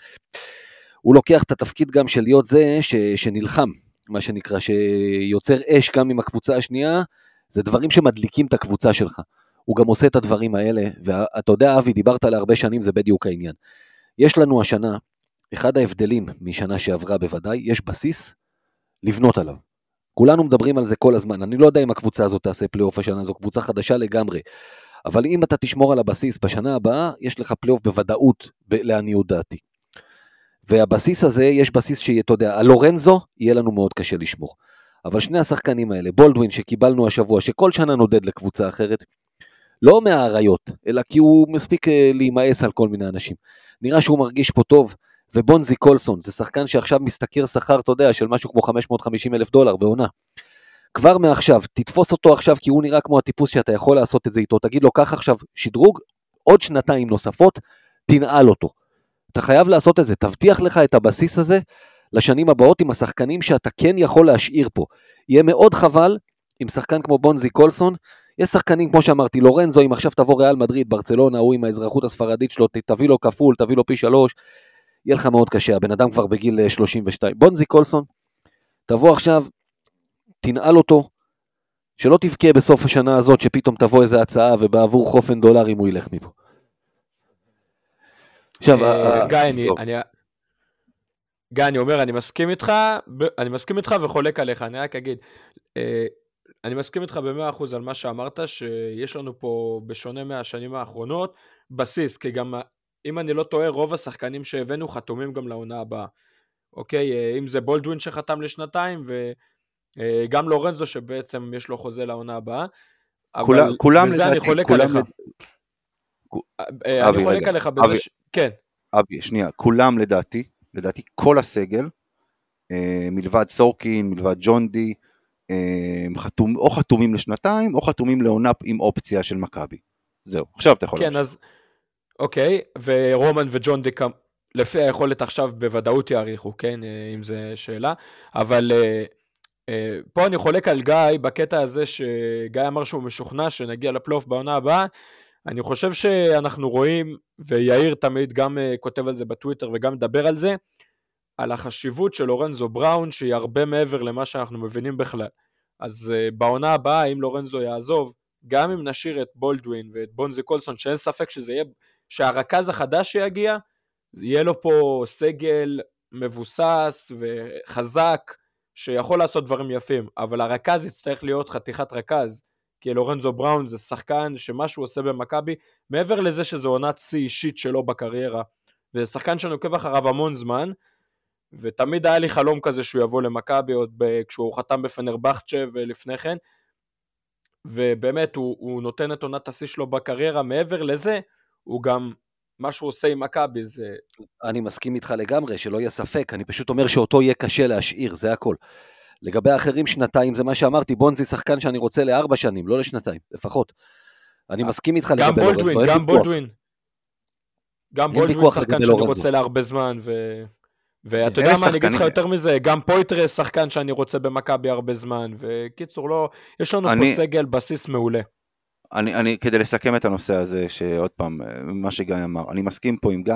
הוא לוקח את התפקיד גם של להיות זה ש, שנלחם, מה שנקרא, שיוצר אש גם עם הקבוצה השנייה, זה דברים שמדליקים את הקבוצה שלך. הוא גם עושה את הדברים האלה, ואתה יודע, אבי, דיברת על הרבה שנים, זה בדיוק העניין. יש לנו השנה, אחד ההבדלים משנה שעברה בוודאי, יש בסיס לבנות עליו. כולנו מדברים על זה כל הזמן, אני לא יודע אם הקבוצה הזאת תעשה פלייאוף השנה, זו קבוצה חדשה לגמרי. אבל אם אתה תשמור על הבסיס בשנה הבאה, יש לך פלייאוף בוודאות, לעניות דעתי. והבסיס הזה, יש בסיס שאתה יודע, על לורנזו יהיה לנו מאוד קשה לשמור. אבל שני השחקנים האלה, בולדווין שקיבלנו השבוע, שכל שנה נודד לקבוצה אחרת, לא מהאריות, אלא כי הוא מספיק אה, להימאס על כל מיני אנשים. נראה שהוא מרגיש פה טוב, ובונזי קולסון, זה שחקן שעכשיו משתכר שכר, אתה יודע, של משהו כמו 550 אלף דולר בעונה. כבר מעכשיו, תתפוס אותו עכשיו, כי הוא נראה כמו הטיפוס שאתה יכול לעשות את זה איתו, תגיד לו, קח עכשיו שדרוג, עוד שנתיים נוספות, תנעל אותו. אתה חייב לעשות את זה, תבטיח לך את הבסיס הזה לשנים הבאות עם השחקנים שאתה כן יכול להשאיר פה. יהיה מאוד חבל עם שחקן כמו בונזי קולסון, יש שחקנים, כמו שאמרתי, לורנזו, אם עכשיו תבוא ריאל מדריד, ברצלונה, הוא עם האזרחות הספרדית שלו, תביא לו כפול, תביא לו פי שלוש, יהיה לך מאוד קשה, הבן אדם כבר בגיל אה, 32. בונזי קולסון, תבוא עכשיו, תנעל אותו, שלא תבכה בסוף השנה הזאת שפתאום תבוא איזה הצעה ובעבור חופן דולרים הוא ילך מפה. עכשיו, אה, ה- גיא, אני-. גיא, אני אומר, אני מסכים איתך, אני מסכים איתך וחולק עליך, אני רק אגיד, אה, אני מסכים איתך במאה אחוז על מה שאמרת, שיש לנו פה, בשונה מהשנים האחרונות, בסיס, כי גם, אם אני לא טועה, רוב השחקנים שהבאנו חתומים גם לעונה הבאה. אוקיי, אה, אם זה בולדווין שחתם לשנתיים, וגם לורנזו שבעצם יש לו חוזה לעונה הבאה. אבל כולם בזה אני לדעתי, חולק כולם עליך. לד- אה, אבי, אני חולק רגע, עליך בזה אבי. ש... כן. אבי, שנייה, כולם לדעתי, לדעתי כל הסגל, אה, מלבד סורקין, מלבד ג'ון די, אה, חתום, או חתומים לשנתיים, או חתומים לעונה עם אופציה של מכבי. זהו, עכשיו אתה יכול כן, להמשיך. אז... אוקיי, ורומן וג'ון דיק, לפי היכולת עכשיו בוודאות יאריכו, כן, אה, אם זה שאלה, אבל אה, אה, פה אני חולק על גיא בקטע הזה שגיא אמר שהוא משוכנע שנגיע לפלייאוף בעונה הבאה. אני חושב שאנחנו רואים, ויאיר תמיד גם אה, כותב על זה בטוויטר וגם מדבר על זה, על החשיבות של לורנזו בראון, שהיא הרבה מעבר למה שאנחנו מבינים בכלל. אז uh, בעונה הבאה, אם לורנזו יעזוב, גם אם נשאיר את בולדווין ואת בונזי קולסון, שאין ספק שזה יהיה, שהרכז החדש שיגיע, יהיה לו פה סגל מבוסס וחזק, שיכול לעשות דברים יפים, אבל הרכז יצטרך להיות חתיכת רכז, כי לורנזו בראון זה שחקן שמה שהוא עושה במכבי, מעבר לזה שזו עונת שיא אישית שלו בקריירה, וזה שחקן שאני עוקב אחריו המון זמן, ותמיד היה לי חלום כזה שהוא יבוא למכבי עוד ב- כשהוא חתם בפנרבכצ'ה ולפני כן, ובאמת הוא, הוא נותן את עונת השיא שלו בקריירה, מעבר לזה, הוא גם, מה שהוא עושה עם מכבי זה... אני מסכים איתך לגמרי, שלא יהיה ספק, אני פשוט אומר שאותו יהיה קשה להשאיר, זה הכל. לגבי האחרים, שנתיים, זה מה שאמרתי, בונזי שחקן שאני רוצה לארבע שנים, לא לשנתיים, לפחות. אני מסכים איתך לגבי לורנזו, גם. בולדווין. גם בולדווין שחקן שאני. רוצה להרבה זמן, ו... ואתה יודע מה, אני אגיד לך יותר מזה, גם פויטרס שחקן שאני רוצה במכבי הרבה זמן, וקיצור, לא, יש לנו פה אני- סגל בסיס מעולה. אני, אני, כדי לסכם את הנושא הזה, שעוד פעם, מה שגיא אמר, אני מסכים פה עם גיא,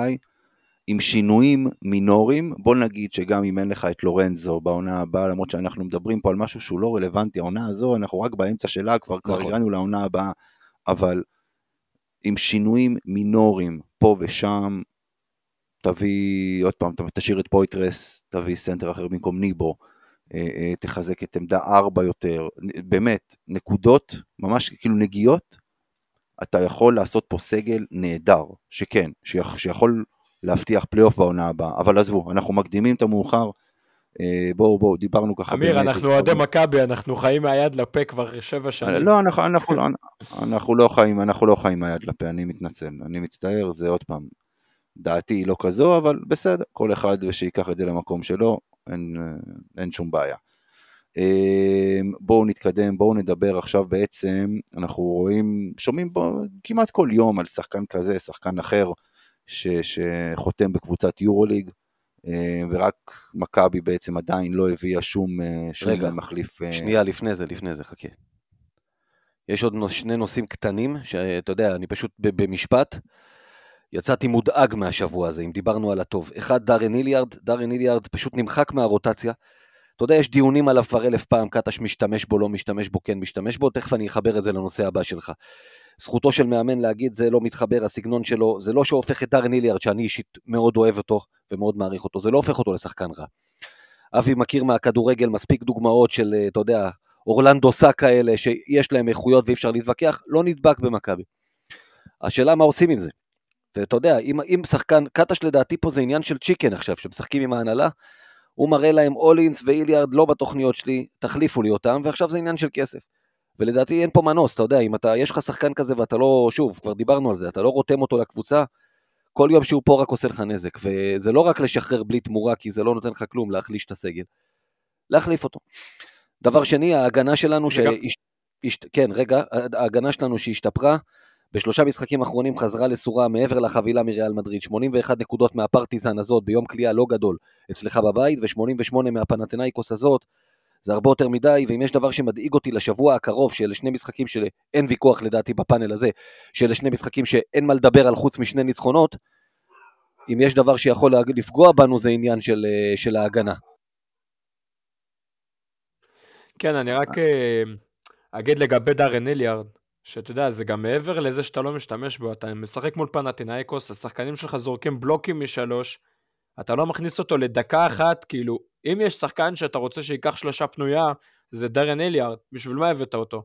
עם שינויים מינוריים, בוא נגיד שגם אם אין לך את לורנזו בעונה הבאה, למרות שאנחנו מדברים פה על משהו שהוא לא רלוונטי, העונה הזו, אנחנו רק באמצע שלה, כבר, כבר נכון. הגענו לעונה הבאה, אבל עם שינויים מינוריים פה ושם, תביא, עוד פעם, תשאיר את פויטרס, תביא סנטר אחר במקום ניבו, אה, אה, תחזק את עמדה 4 יותר, באמת, נקודות, ממש כאילו נגיעות, אתה יכול לעשות פה סגל נהדר, שכן, שיכ, שיכול להבטיח פלייאוף בעונה הבאה, אבל עזבו, אנחנו מקדימים את המאוחר, אה, בואו בואו, דיברנו ככה אמיר, באמת, אנחנו אוהדי מכבי, אנחנו חיים מהיד לפה כבר שבע שנים. לא, אנחנו, אנחנו, אנחנו לא חיים, אנחנו לא חיים מהיד לפה, אני מתנצל, אני מצטער, זה עוד פעם, דעתי היא לא כזו, אבל בסדר, כל אחד ושייקח את זה למקום שלו, אין, אין שום בעיה. אה, בואו נתקדם, בואו נדבר עכשיו בעצם, אנחנו רואים, שומעים פה כמעט כל יום על שחקן כזה, שחקן אחר, ש, שחותם בקבוצת יורוליג, אה, ורק מכבי בעצם עדיין לא הביאה שום, אה, שום רגע, מחליף. אה, שנייה לפני זה, לפני זה, חכה. יש עוד שני נושאים קטנים, שאתה יודע, אני פשוט במשפט, יצאתי מודאג מהשבוע הזה, אם דיברנו על הטוב. אחד, דארן היליארד, דארן היליארד פשוט נמחק מהרוטציה. אתה יודע, יש דיונים עליו כבר אלף פעם, קטש משתמש בו, לא משתמש בו, כן משתמש בו, תכף אני אחבר את זה לנושא הבא שלך. זכותו של מאמן להגיד זה לא מתחבר, הסגנון שלו, זה לא שהופך את דארן היליארד, שאני אישית מאוד אוהב אותו ומאוד מעריך אותו, זה לא הופך אותו לשחקן רע. אבי מכיר מהכדורגל מספיק דוגמאות של, אה, אתה יודע, אורלנדו סאק כאלה, שיש להם איכויות ואי אפשר להתווכח, לא נדבק במכבי. השאלה מה עושים עם זה. ואתה יודע, אם, אם שחקן, קטש לדעתי פה זה עניין של צ'יקן עכשיו, שמשחקים עם ההנהלה, הוא מראה להם אולינס ואיליארד לא בתוכניות שלי, תחליפו לי אותם, ועכשיו זה עניין של כסף. ולדעתי אין פה מנוס, אתה יודע, אם אתה, יש לך שחקן כזה ואתה לא, שוב, כבר דיברנו על זה, אתה לא רותם אותו לקבוצה, כל יום שהוא פה רק עושה לך נזק, וזה לא רק לשחרר בלי תמורה, כי זה לא נותן לך כלום להחליש את הסגל, להחליף אותו. דבר שני, ההגנה שלנו, שהש... הש... כן, רגע, ההגנה שלנו שהשתפרה, בשלושה משחקים אחרונים חזרה לסורה מעבר לחבילה מריאל מדריד, 81 נקודות מהפרטיזן הזאת ביום קליעה לא גדול אצלך בבית, ו-88 מהפנתנאיקוס הזאת, זה הרבה יותר מדי, ואם יש דבר שמדאיג אותי לשבוע הקרוב, שאלה שני משחקים שאין ויכוח לדעתי בפאנל הזה, שאלה שני משחקים שאין מה לדבר על חוץ משני ניצחונות, אם יש דבר שיכול לפגוע בנו זה עניין של, אה, של ההגנה. כן, אני רק אה, אגיד לגבי דארן אליארד, שאתה יודע, זה גם מעבר לזה שאתה לא משתמש בו, אתה משחק מול פנטינאיקוס, השחקנים שלך זורקים בלוקים משלוש, אתה לא מכניס אותו לדקה אחת, כאילו, אם יש שחקן שאתה רוצה שייקח שלושה פנויה, זה דארן אליארד, בשביל מה הבאת אותו?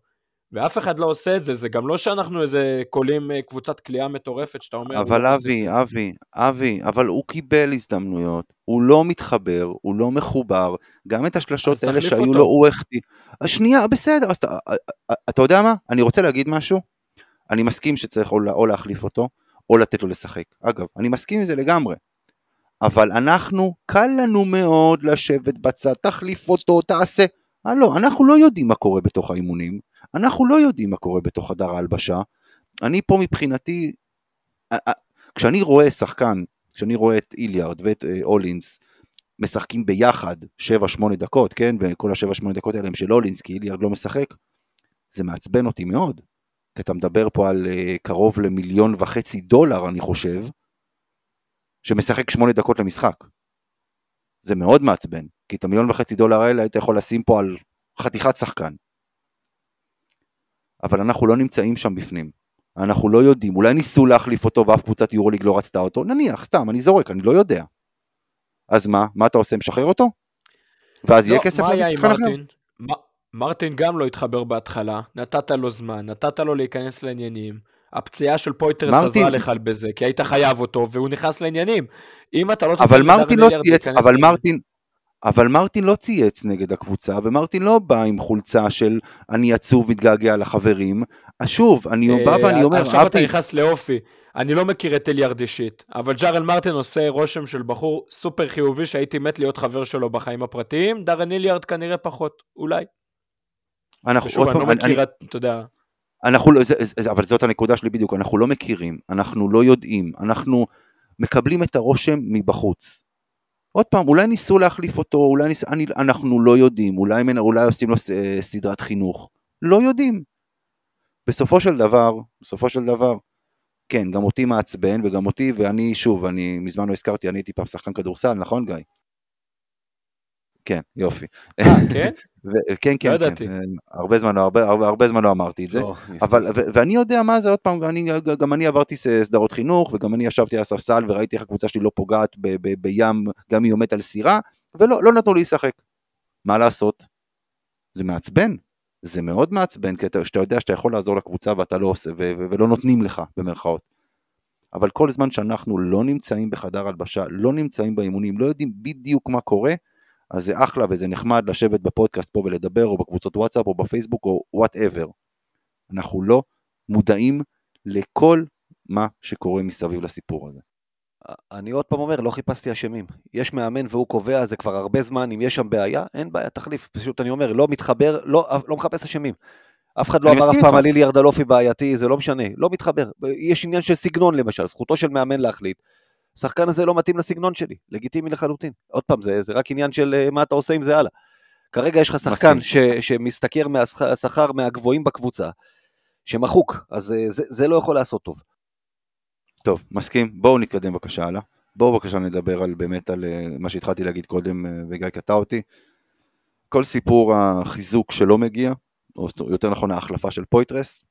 ואף אחד לא עושה את זה, זה גם לא שאנחנו איזה קולים אה, קבוצת כליאה מטורפת, שאתה אומר... אבל "הוא אבי, אבי, אבי, אבל הוא קיבל הזדמנויות, הוא לא מתחבר, הוא לא מחובר, גם את השלשות האלה שהיו אותו. לו הוא החטיא. שנייה, בסדר, אז אתה, אתה יודע מה? אני רוצה להגיד משהו, אני מסכים שצריך או, לה- או להחליף אותו, או לתת לו לשחק. אגב, אני מסכים עם זה לגמרי. אבל אנחנו, קל לנו מאוד לשבת בצד, תחליף אותו, תעשה. אה לא, אנחנו לא יודעים מה קורה בתוך האימונים, אנחנו לא יודעים מה קורה בתוך חדר ההלבשה. אני פה מבחינתי, כשאני רואה שחקן, כשאני רואה את איליארד ואת אה, אולינס משחקים ביחד 7-8 דקות, כן? וכל ה-7-8 דקות האלה הם של אולינס, כי איליארד לא משחק, זה מעצבן אותי מאוד. כי אתה מדבר פה על אה, קרוב למיליון וחצי דולר, אני חושב, שמשחק 8 דקות למשחק. זה מאוד מעצבן, כי את המיליון וחצי דולר האלה היית יכול לשים פה על חתיכת שחקן. אבל אנחנו לא נמצאים שם בפנים. אנחנו לא יודעים, אולי ניסו להחליף אותו ואף קבוצת יורוליג לא רצתה אותו, נניח, סתם, אני זורק, אני לא יודע. אז מה? מה אתה עושה? משחרר אותו? ואז יהיה לא, כסף מה היה עם לשחקן אחר? מרטין? גם לא התחבר בהתחלה, נתת לו זמן, נתת לו להיכנס לעניינים. הפציעה של פויטרס מרטין- עזרה לך בזה, כי היית חייב אותו, והוא נכנס לעניינים. אם אתה לא אבל מרטין לא צייץ, אבל מרטין, אבל מרטין לא צייץ נגד הקבוצה, ומרטין לא בא עם חולצה של אני עצוב, מתגעגע לחברים. אז שוב, אני בא אה, ואני אומר, עכשיו אתה נכנס לאופי. אני לא מכיר את אליארד אישית, אבל ג'ארל מרטין עושה רושם של בחור סופר חיובי שהייתי מת להיות חבר שלו בחיים הפרטיים, דארן אליארד כנראה פחות, אולי. אנחנו ושוב, אני לא מכיר, את- אתה יודע, אנחנו לא, זה, זה, אבל זאת הנקודה שלי בדיוק, אנחנו לא מכירים, אנחנו לא יודעים, אנחנו מקבלים את הרושם מבחוץ. עוד פעם, אולי ניסו להחליף אותו, אולי ניס... אני, אנחנו לא יודעים, אולי, אולי עושים לו ס- אה, סדרת חינוך, לא יודעים. בסופו של דבר, בסופו של דבר, כן, גם אותי מעצבן וגם אותי, ואני, שוב, אני מזמן לא הזכרתי, אני הייתי פעם שחקן כדורסל, נכון גיא? כן, יופי. אה, כן? *laughs* ו- כן, כן, לא כן, ידעתי. אה, הרבה זמן, לא- הרבה, הרבה, הרבה זמן לא אמרתי את זה. לא, אבל, ו- ואני יודע מה זה, עוד פעם, אני, גם אני עברתי סדרות חינוך, וגם אני ישבתי על הספסל וראיתי איך הקבוצה שלי לא פוגעת ב- ב- בים, גם היא עומדת על זירו, ולא לא נתנו לי לשחק. מה לעשות? זה מעצבן. זה מאוד מעצבן, כי אתה, שאתה יודע שאתה יכול לעזור לקבוצה ואתה לא עושה, ו- ו- ולא נותנים לך, במרכאות. אבל כל זמן שאנחנו לא נמצאים בחדר הלבשה, לא נמצאים באימונים, לא יודעים בדיוק מה קורה, אז זה אחלה וזה נחמד לשבת בפודקאסט פה ולדבר, או בקבוצות וואטסאפ, או בפייסבוק, או whatever. אנחנו לא מודעים לכל מה שקורה מסביב לסיפור הזה. אני עוד פעם אומר, לא חיפשתי אשמים. יש מאמן והוא קובע, זה כבר הרבה זמן, אם יש שם בעיה, אין בעיה, תחליף. פשוט אני אומר, לא מתחבר, לא, לא מחפש אשמים. אף אחד לא אמר אף פעם. על איליארד על אופי בעייתי, זה לא משנה, לא מתחבר. יש עניין של סגנון למשל, זכותו של מאמן להחליט. השחקן הזה לא מתאים לסגנון שלי, לגיטימי לחלוטין. עוד פעם, זה, זה רק עניין של אה, מה אתה עושה עם זה הלאה. כרגע יש לך שחקן ש, שמשתכר מהשכר מהגבוהים בקבוצה, שמחוק, אז אה, זה, זה לא יכול לעשות טוב. טוב, מסכים. בואו נתקדם בבקשה הלאה. בואו בבקשה נדבר על באמת על אה, מה שהתחלתי להגיד קודם וגיא קטע אותי. כל סיפור החיזוק שלא מגיע, או יותר נכון ההחלפה של פויטרס,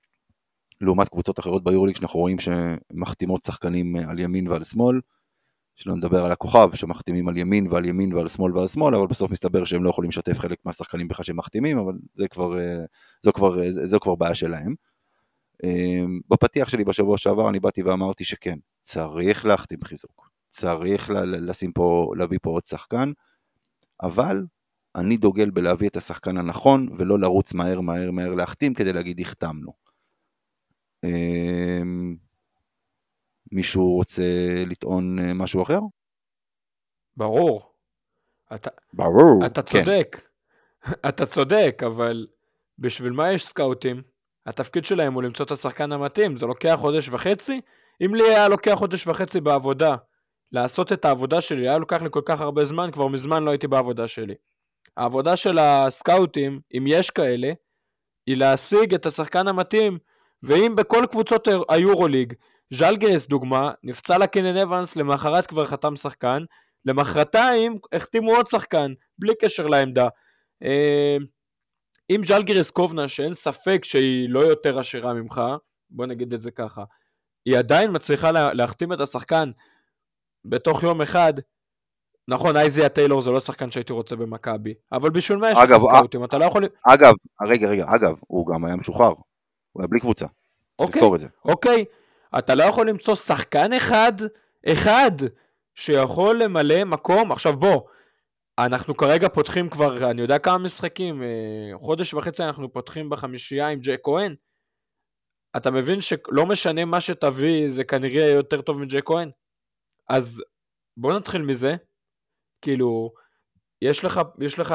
לעומת קבוצות אחרות ביורוליג שאנחנו רואים שמחתימות שחקנים אה, על ימין ועל שמאל, שלא נדבר על הכוכב שמחתימים על ימין ועל ימין ועל שמאל ועל שמאל, אבל בסוף מסתבר שהם לא יכולים לשתף חלק מהשחקנים בכלל שהם מחתימים, אבל זה כבר, אה, זו כבר, אה, זו כבר בעיה שלהם. אה, בפתיח שלי בשבוע שעבר אני באתי ואמרתי שכן, צריך להחתים חיזוק, צריך לשים פה, להביא פה עוד שחקן, אבל אני דוגל בלהביא את השחקן הנכון ולא לרוץ מהר מהר מהר להחתים כדי להגיד החתמנו. אה, מישהו רוצה לטעון אה, משהו אחר? ברור. אתה, ברור. אתה כן. צודק. *laughs* אתה צודק, אבל בשביל מה יש סקאוטים? התפקיד שלהם הוא למצוא את השחקן המתאים, זה לוקח חודש וחצי? אם לי היה לוקח חודש וחצי בעבודה, לעשות את העבודה שלי, היה לוקח לי כל כך הרבה זמן, כבר מזמן לא הייתי בעבודה שלי. העבודה של הסקאוטים, אם יש כאלה, היא להשיג את השחקן המתאים, ואם בכל קבוצות היורוליג, ז'לגרס דוגמה, נפצע לקנן אבנס, למחרת כבר חתם שחקן, למחרתיים החתימו עוד שחקן, בלי קשר לעמדה. אה, אם ז'לגיריס קובנה, שאין ספק שהיא לא יותר עשירה ממך, בוא נגיד את זה ככה, היא עדיין מצליחה לה, להחתים את השחקן בתוך יום אחד, נכון, אייזיה טיילור זה לא שחקן שהייתי רוצה במכבי, אבל בשביל מה יש לך סקאוטים? אתה לא יכול... אגב, רגע, רגע, אגב, הוא גם היה משוחרר. הוא היה בלי קבוצה. אוקיי, לזכור את זה. אוקיי, אתה לא יכול למצוא שחקן אחד, אחד, שיכול למלא מקום. עכשיו בוא, אנחנו כרגע פותחים כבר, אני יודע כמה משחקים, אה, חודש וחצי אנחנו פותחים בחמישייה עם ג'ק כהן. אתה מבין שלא משנה מה שתביא, זה כנראה יותר טוב מג'ק כהן? אז בוא נתחיל מזה. כאילו, יש לך, יש לך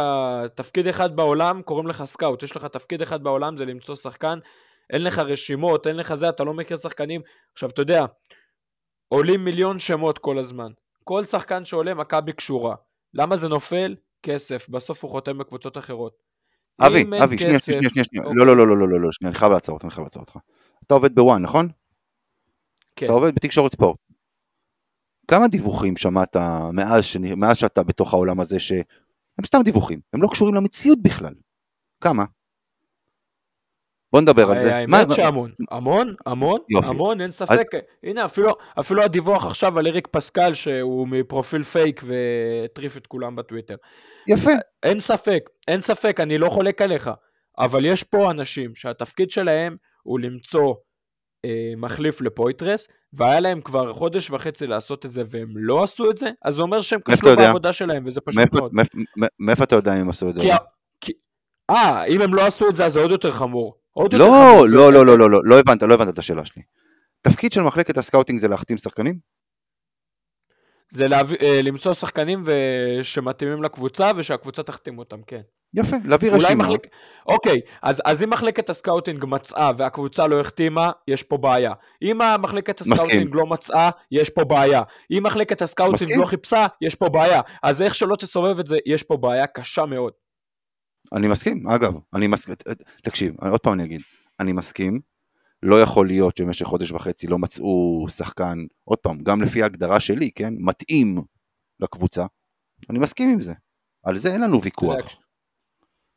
תפקיד אחד בעולם, קוראים לך סקאוט, יש לך תפקיד אחד בעולם, זה למצוא שחקן, אין לך רשימות, אין לך זה, אתה לא מכיר שחקנים. עכשיו, אתה יודע, עולים מיליון שמות כל הזמן. כל שחקן שעולה, מכבי קשורה. למה זה נופל? כסף. בסוף הוא חותם בקבוצות אחרות. אבי, אבי, שנייה, שנייה, שנייה, שנייה. אוקיי. לא, לא, לא, לא, לא, לא, שנייה, אני חייב לעצור אותך, אני חייב לעצור אותך. אתה עובד ב-One, נכון? כן. אתה עובד בתקשורת ספורט. כמה דיווחים שמעת מאז, שאני, מאז שאתה בתוך העולם הזה, שהם סתם דיווחים, הם לא קשורים למציאות בכלל. כמה? בוא נדבר על זה. מה- האמת שהמון, המון, המון. המון, אין ספק. הנה, אפילו, הדיווח עכשיו על אריק פסקל, שהוא מפרופיל פייק והטריף את כולם בטוויטר. יפה. אין ספק, אין ספק, אני לא חולק עליך, אבל יש פה אנשים שהתפקיד שלהם הוא למצוא אה, מחליף לפויטרס, והיה להם כבר חודש וחצי לעשות את זה והם לא עשו את זה, אז זה אומר שהם כשלו? בעבודה שלהם, וזה פשוט מאיפה- מאוד. מאיפה- מאיפה אתה יודע אם הם עשו את זה? אה, אם הם לא עשו את זה, אז זה עוד יותר חמור. לא. לא, לא, לא, לא, לא, לא הבנת, לא הבנת את השאלה שלי. תפקיד של מחלקת הסקאוטינג זה להחתים שחקנים? זה להביא, אה, למצוא שחקנים ו... שמתאימים לקבוצה, ושהקבוצה תחתים אותם, כן. יפה, להביא רשימה. מחלק... אוקיי, אז, אז אם מחלקת הסקאוטינג מצאה והקבוצה לא החתימה, יש פה בעיה. אם מחלקת הסקאוטינג לא מצאה, יש פה בעיה. אם מחלקת הסקאוטינג מסכים. לא חיפשה, יש פה בעיה. אז איך שלא תסובב את זה, יש פה בעיה קשה מאוד. אני מסכים, אגב, אני מסכים, תקשיב, עוד פעם אני אגיד, אני מסכים, לא יכול להיות שבמשך חודש וחצי לא מצאו שחקן, עוד פעם, גם לפי ההגדרה שלי, כן, מתאים לקבוצה, אני מסכים עם זה, על זה אין לנו ויכוח. כש-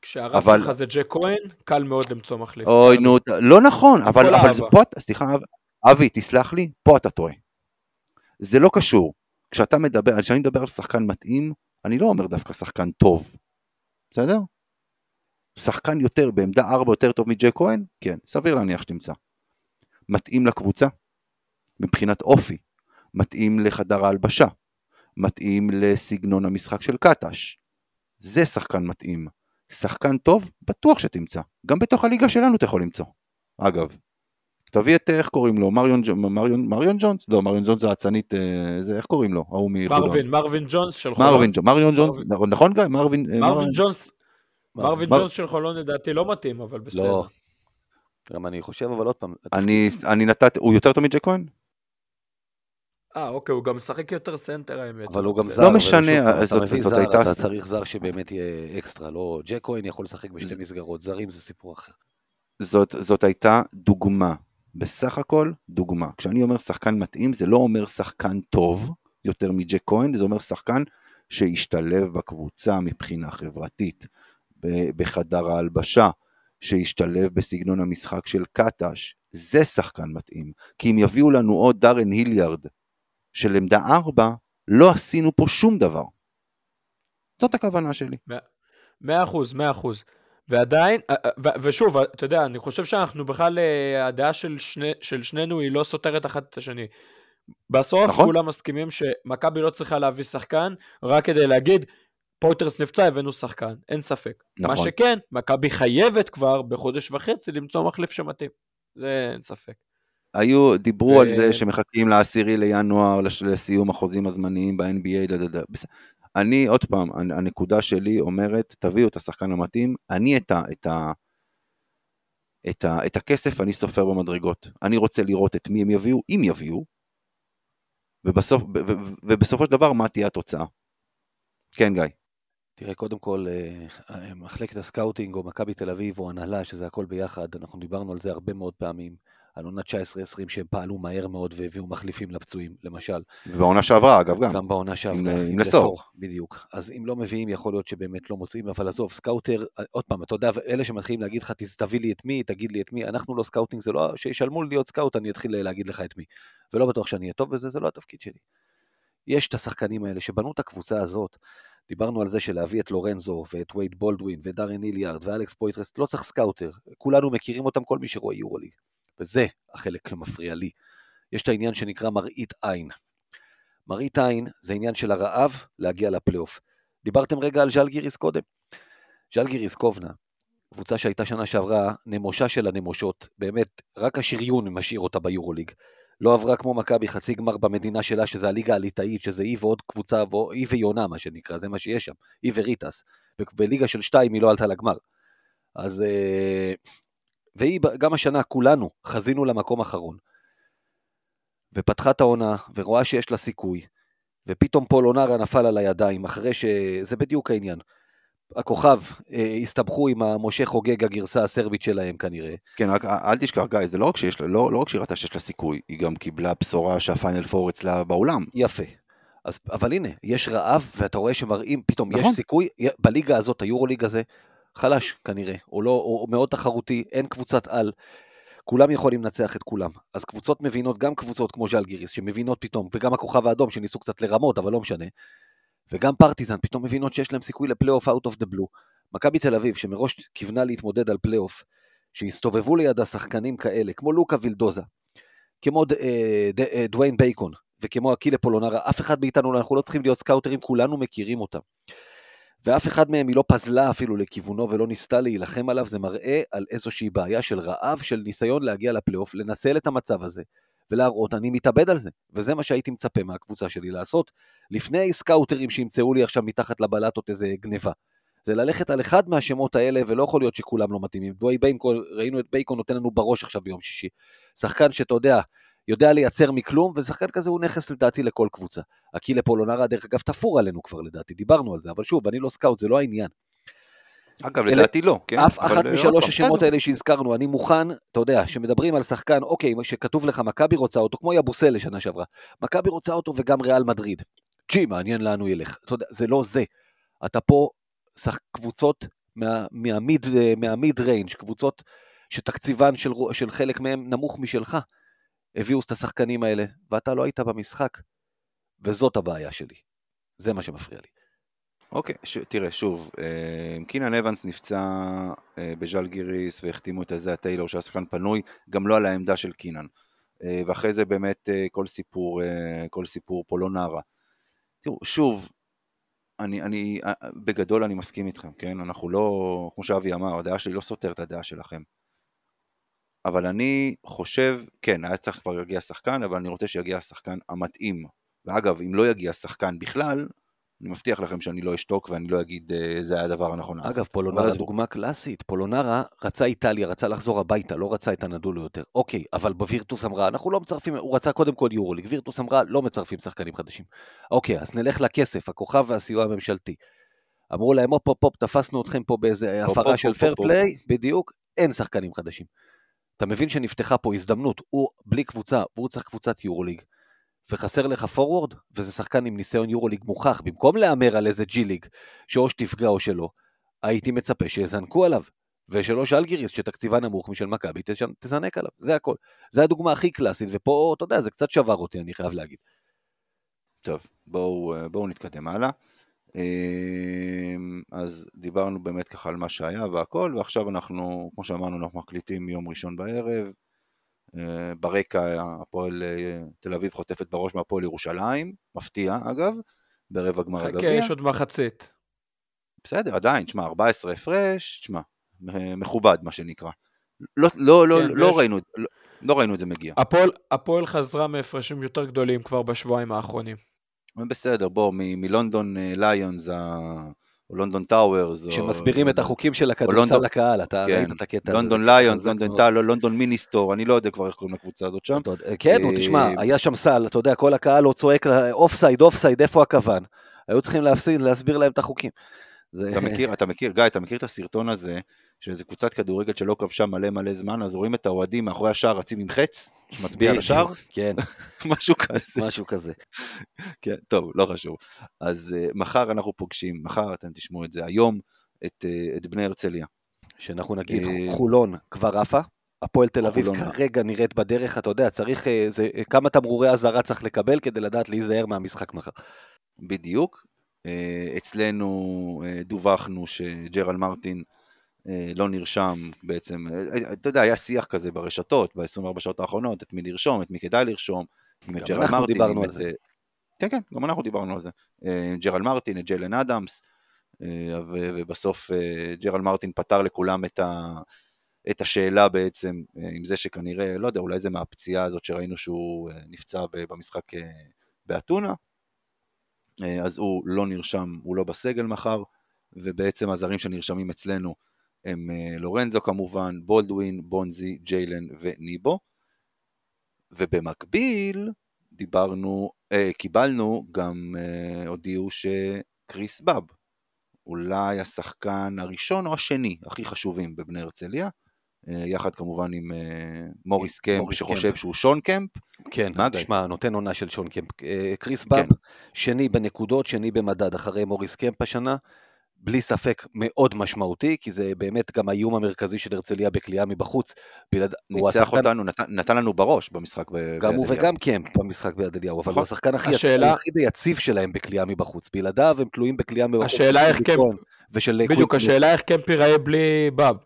כשהרף אבל- שלך זה ג'ק כהן, קל מאוד למצוא מחליף. אוי. נו, לא נכון, אבל, אבל זה. פה, סליחה, אב- אבי, תסלח לי, פה אתה טועה. זה לא קשור. כשאתה מדבר, כשאני מדבר על שחקן מתאים, אני לא אומר דווקא שחקן טוב, בסדר? שחקן יותר, בעמדה 4 יותר טוב מג'ק כהן? כן, סביר להניח שתמצא. מתאים לקבוצה, מבחינת אופי, מתאים לחדר ההלבשה, מתאים לסגנון המשחק של קטש. זה שחקן מתאים. שחקן טוב, בטוח שתמצא. גם בתוך הליגה שלנו אתה יכול למצוא. אגב, תביא את, איך קוראים לו? מריון, מריון, מריון ג'ונס? לא, מריון ג'ונס זה אצנית, אה, זה, איך קוראים לו? ההוא מחולון. מרווין, מרווין ג'ונס של חולון. מרווין, מריון ג'ונס, מרווין. נכון גיא? מרווין, אה, מרווין ג'ונס, מרווין מר- ג'ונס של חולון לדעתי לא מתאים, אבל בסדר. לא. גם אני חושב, אבל עוד פעם, אני, אני נתתי, הוא יותר טוב מג'ק כהן? אה, אוקיי, הוא גם משחק יותר סנטר האמת. אבל הוא גם בסדר. זר. לא משנה, פעם, זאת- הייתה- אתה צריך זר שבאמת יהיה אקסטרה, לא ג'ק כהן יכול לשחק בשתי מסגרות, זרים זה סיפור אחר. זאת, הייתה דוגמה. בסך הכל, דוגמה. כשאני אומר שחקן מתאים, זה לא אומר שחקן טוב יותר מג'ק כהן, זה אומר שחקן שהשתלב בקבוצה מבחינה חברתית, בחדר ההלבשה, שהשתלב בסגנון המשחק של קטש. זה שחקן מתאים. כי אם יביאו לנו עוד דארן היליארד של עמדה 4, לא עשינו פה שום דבר. זאת הכוונה שלי. מאה אחוז, מאה אחוז. ועדיין, א- א- ו- ושוב, אתה יודע, אני חושב שאנחנו בכלל, אה, הדעה של, שני, של שנינו היא לא סותרת אחת את השני. בסוף נכון. כולם מסכימים שמכבי לא צריכה להביא שחקן רק כדי להגיד, פויטרס נפצע, הבאנו שחקן, אין ספק. נכון. מה שכן, מכבי חייבת כבר בחודש וחצי למצוא מחליף שמתאים. זה אין ספק. היו, דיברו ו- על זה שמחכים לעשירי בינואר לסיום החוזים הזמניים ב-NBA, דה, דה, דה. בס- אני, עוד פעם, הנ- הנקודה שלי אומרת, תביאו את השחקן המתאים, אני את, ה, את, ה, את, ה, את הכסף אני סופר במדרגות. אני רוצה לראות את מי הם יביאו, אם יביאו, ובסוף, ו, ו- ובסופו של דבר, מה תהיה התוצאה. כן, גיא. תראה, קודם כל, אה, מחלקת הסקאוטינג או מכבי תל אביב או הנהלה, שזה הכל ביחד, אנחנו דיברנו על זה הרבה מאוד פעמים. על עונה 19-20 שהם פעלו מהר מאוד והביאו מחליפים לפצועים, למשל. ובעונה שעברה, אגב, גם. גם בעונה שעברה. עם- עם לסור. בדיוק. אז אם לא מביאים, יכול להיות שבאמת לא מוצאים, אבל עזוב, סקאוטר, עוד פעם, אתה יודע, אלה שמתחילים להגיד לך, "תס- תביא לי את מי, תגיד לי את מי, אנחנו לא סקאוטינג, זה לא, שישלמו לי להיות סקאוט, אני אתחיל להגיד לך את מי. ולא בטוח שאני אהיה טוב בזה, זה לא התפקיד שלי. יש את השחקנים האלה שבנו את הקבוצה הזאת. דיברנו על זה שלהביא את לורנזו ואת וייד בולדווין ודארן היליארד ואלכס פויטרס, לא צריך סקאוטר. כולנו מכירים אותם, כל מי שרואה יורוליג. וזה החלק שמפריע לי. יש את העניין שנקרא מראית עין. מראית עין זה עניין של הרעב להגיע לפלייאוף. דיברתם רגע על ז'לגיריס קודם. ז'לגיריס קובנה, קבוצה שהייתה שנה שעברה נמושה של הנמושות, באמת, רק השריון משאיר אותה ביורוליג. לא עברה כמו מכבי חצי גמר במדינה שלה, שזה הליגה הליטאית, שזה היא ועוד קבוצה, היא ויונה מה שנקרא, זה מה שיש שם, היא וריטס. ובליגה של שתיים היא לא עלתה לגמר. אז... אה, והיא, גם השנה, כולנו חזינו למקום אחרון. ופתחה את העונה, ורואה שיש לה סיכוי, ופתאום פולונרה נפל על הידיים, אחרי ש... זה בדיוק העניין. הכוכב, אה, הסתבכו עם המשה חוגג הגרסה הסרבית שלהם כנראה. כן, רק אל תשכח, גיא, זה לא רק שיש לה, לא, לא רק שהיא ראתה שיש לה סיכוי, היא גם קיבלה בשורה שהפיינל פור אצלה באולם. יפה. אז, אבל הנה, יש רעב, ואתה רואה שמראים, פתאום נכון. יש סיכוי, בליגה הזאת, היורוליג הזה, חלש כנראה, או לא, או מאוד תחרותי, אין קבוצת על. כולם יכולים לנצח את כולם. אז קבוצות מבינות, גם קבוצות כמו ז'לגיריס, שמבינות פתאום, וגם הכוכב האדום, שניסו קצת לרמות, אבל לא משנה. וגם פרטיזן, פתאום מבינות שיש להם סיכוי לפלייאוף out of the blue. מכבי תל אביב, שמראש כיוונה להתמודד על פלייאוף, שהסתובבו לידה שחקנים כאלה, כמו לוקה וילדוסה, כמו אה, אה, דוויין בייקון, וכמו אקילה פולונרה, אף אחד מאיתנו, אנחנו לא צריכים להיות סקאוטרים, כולנו מכירים אותם. ואף אחד מהם היא לא פזלה אפילו לכיוונו ולא ניסתה להילחם עליו, זה מראה על איזושהי בעיה של רעב, של ניסיון להגיע לפלייאוף, לנצל את המצב הזה, ולהראות, אני מתאבד על זה. וזה מה שהייתי מצפה מהקבוצה שלי לעשות, לפני סקאוטרים שימצאו לי עכשיו מתחת לבלטות איזה גניבה. זה ללכת על אחד מהשמות האלה, ולא יכול להיות שכולם לא מתאימים. דוויין בייקון, ראינו את בייקון נותן לנו בראש עכשיו ביום שישי. שחקן שאתה יודע, יודע לייצר מכלום, ושחקן כזה הוא נכס לדעתי לכל קבוצה. אקילה פולונרה, דרך אגב, תפור עלינו כבר לדעתי, דיברנו על זה, אבל שוב, אני לא סקאוט, זה לא העניין. אגב, אלה- לדעתי לא, כן? אף אחת עוד משלוש השמות. האלה שהזכרנו, אני מוכן, אתה יודע, שמדברים על שחקן, אוקיי, שכתוב לך מכבי רוצה אותו, כמו יאבוסלה לשנה שעברה, מכבי רוצה אותו וגם ריאל מדריד. גיא, מעניין לאן הוא ילך. אתה יודע, זה לא זה. אתה פה שח... קבוצות מה, מה mid, אה, מה mid range, קבוצות שתקציבן של, של חלק מהם נמוך משלך. הביאו את השחקנים האלה, ואתה לא היית במשחק. וזאת הבעיה שלי. זה מה שמפריע לי. אוקיי, ש... תראה, שוב, אה, קינן אבנס נפצע אה, בז'לגיריס והחתימו את איזה טיילור שהיה שחקן פנוי, גם לא על העמדה של קינן. אה, ואחרי זה באמת כל סיפור, כל סיפור פולונרה. תראו, שוב, אני, אני, בגדול אני מסכים איתכם, כן? אנחנו לא, כמו שאבי אמר, הדעה שלי לא סותרת את הדעה שלכם. אבל אני חושב, כן, היה צריך כבר להגיע שחקן, אבל אני רוצה שיגיע השחקן המתאים. ואגב, אם לא יגיע שחקן בכלל, אני מבטיח לכם שאני לא אשתוק ואני לא אגיד אה, זה היה הדבר הנכון. אגב, פולונרה עזבו. דוגמה קלאסית. פולונרה רצה איטליה, רצה לחזור הביתה, לא רצה את האנדולו יותר. אוקיי, אבל בווירטוס אמרה, אנחנו לא מצרפים, הוא רצה קודם כל יורוליג, וירטוס אמרה, לא מצרפים שחקנים חדשים. אוקיי, אז נלך לכסף, הכוכב והסיוע הממשלתי. אמרו להם, הופ הופ הופ, תפסנו אתכם פה באיזה הפרה של fair play, בדיוק, אין שחקנים חדשים. אתה מבין שנפתחה פה הזדמנות, הוא בלי קבוצה, והוא צריך קבוצת יורוליג, וחסר לך forward, וזה שחקן עם ניסיון יורוליג מוכח, במקום להמר על איזה G League, שאו שתפגע או שלא, הייתי מצפה שיזנקו עליו, ושלא ז'לגיריס, שתקציבה נמוך משל מכבי, תז- תזנק עליו, זה הכל. זה הדוגמה הכי קלאסית, ופה, אתה יודע, זה קצת שבר אותי, אני חייב להגיד. טוב, בואו, אה, בואו נתקדם הלאה. אה, אז דיברנו באמת ככה על מה שהיה והכל, ועכשיו אנחנו, כמו שאמרנו, אנחנו מקליטים מיום ראשון בערב. אה, ברקע הפועל אה, תל אביב חוטפת בראש מהפועל ירושלים, מפתיע אגב, ברבע גמר חכה, הגביע. יש עוד מחצית. בסדר, עדיין, תשמע, 14 הפרש, תשמע, מ- מכובד מה שנקרא. לא, לא, לא, כן, לא, ויש- ראינו, את- לא, לא ראינו את זה מגיע. הפועל- הפועל חזרה מהפרשים יותר גדולים כבר בשבועיים האחרונים. בסדר, בוא, מ- מלונדון אה, ליונס, או לונדון טאוורס, או... שמסבירים את החוקים של הכדורסל לקהל, אתה כן, ראית את הקטע הזה. לונדון ליונס, לונדון מאוד. טאו, לונדון מיניסטור, אני לא יודע כבר איך קוראים לקבוצה הזאת שם. כן, נו, אה, תשמע, היה שם סל, אתה יודע, כל הקהל עוד צועק offside, offside, איפה הקוון? היו צריכים להסביר להם את החוקים. אתה מכיר, אתה מכיר, גיא, אתה מכיר את הסרטון הזה, של איזה קבוצת כדורגל שלא כבשה מלא מלא זמן, אז רואים את האוהדים מאחורי השער רצים עם חץ, שמצביע על השער? כן, *laughs* משהו כזה. משהו כזה. כן, טוב, לא חשוב. אז uh, מחר אנחנו פוגשים, מחר אתם תשמעו את זה, היום, את, uh, את בני הרצליה. שאנחנו נגיד אה, חולון כבר עפה, הפועל תל אביב. כרגע נראית בדרך, אתה יודע, צריך, אה, זה, כמה תמרורי אזהרה צריך לקבל כדי לדעת להיזהר מהמשחק מחר. בדיוק. אצלנו דווחנו שג'רל מרטין לא נרשם בעצם, אה, אתה יודע, היה שיח כזה ברשתות ב-24 שעות האחרונות, את מי לרשום, את מי כדאי לרשום, עם את ג'רל מרטין. עם את, זה. אה, כן, כן, גם אנחנו דיברנו על זה. אה, ג'רל מרטין, את ג'לן אדמס, אה, ובסוף אה, ג'רל מרטין פתר לכולם את, ה, את השאלה בעצם, אה, עם זה שכנראה, לא יודע, אולי זה מהפציעה הזאת שראינו שהוא אה, נפצע במשחק אה, באתונה, אה, אז הוא לא נרשם, הוא לא בסגל מחר, ובעצם הזרים שנרשמים אצלנו הם אה, לורנזו כמובן, בולדווין, בונזי, ג'יילן וניבו. ובמקביל, דיברנו, אה, קיבלנו, גם אה, הודיעו שקריס באב, אולי השחקן הראשון או השני הכי חשובים בבני הרצליה, אה, יחד כמובן עם אה, מוריס קמפ, מוריס שחושב קמפ. שהוא שון קמפ, כן? תשמע, נותן עונה של שון קמפ. אה, קריס באב, שני בנקודות, שני במדד, אחרי מוריס קמפ השנה, בלי ספק מאוד משמעותי, כי זה באמת גם האיום המרכזי של הרצליה בקליעה מבחוץ. בלעד... הוא ניצח השחקן- אותנו, נתן, נתן לנו בראש במשחק ב- גם הוא ביד אליהו. וגם קמפ במשחק ביד אליהו, אבל נכון. הוא השחקן הכי השאלה- היחיד היציב שלהם בקליעה מבחוץ. בלעדיו הם תלויים בקליעה מבחוץ. השאלה איך קמפ- ושל בדיוק. השאלה איך קמפ ייראה בלי באב.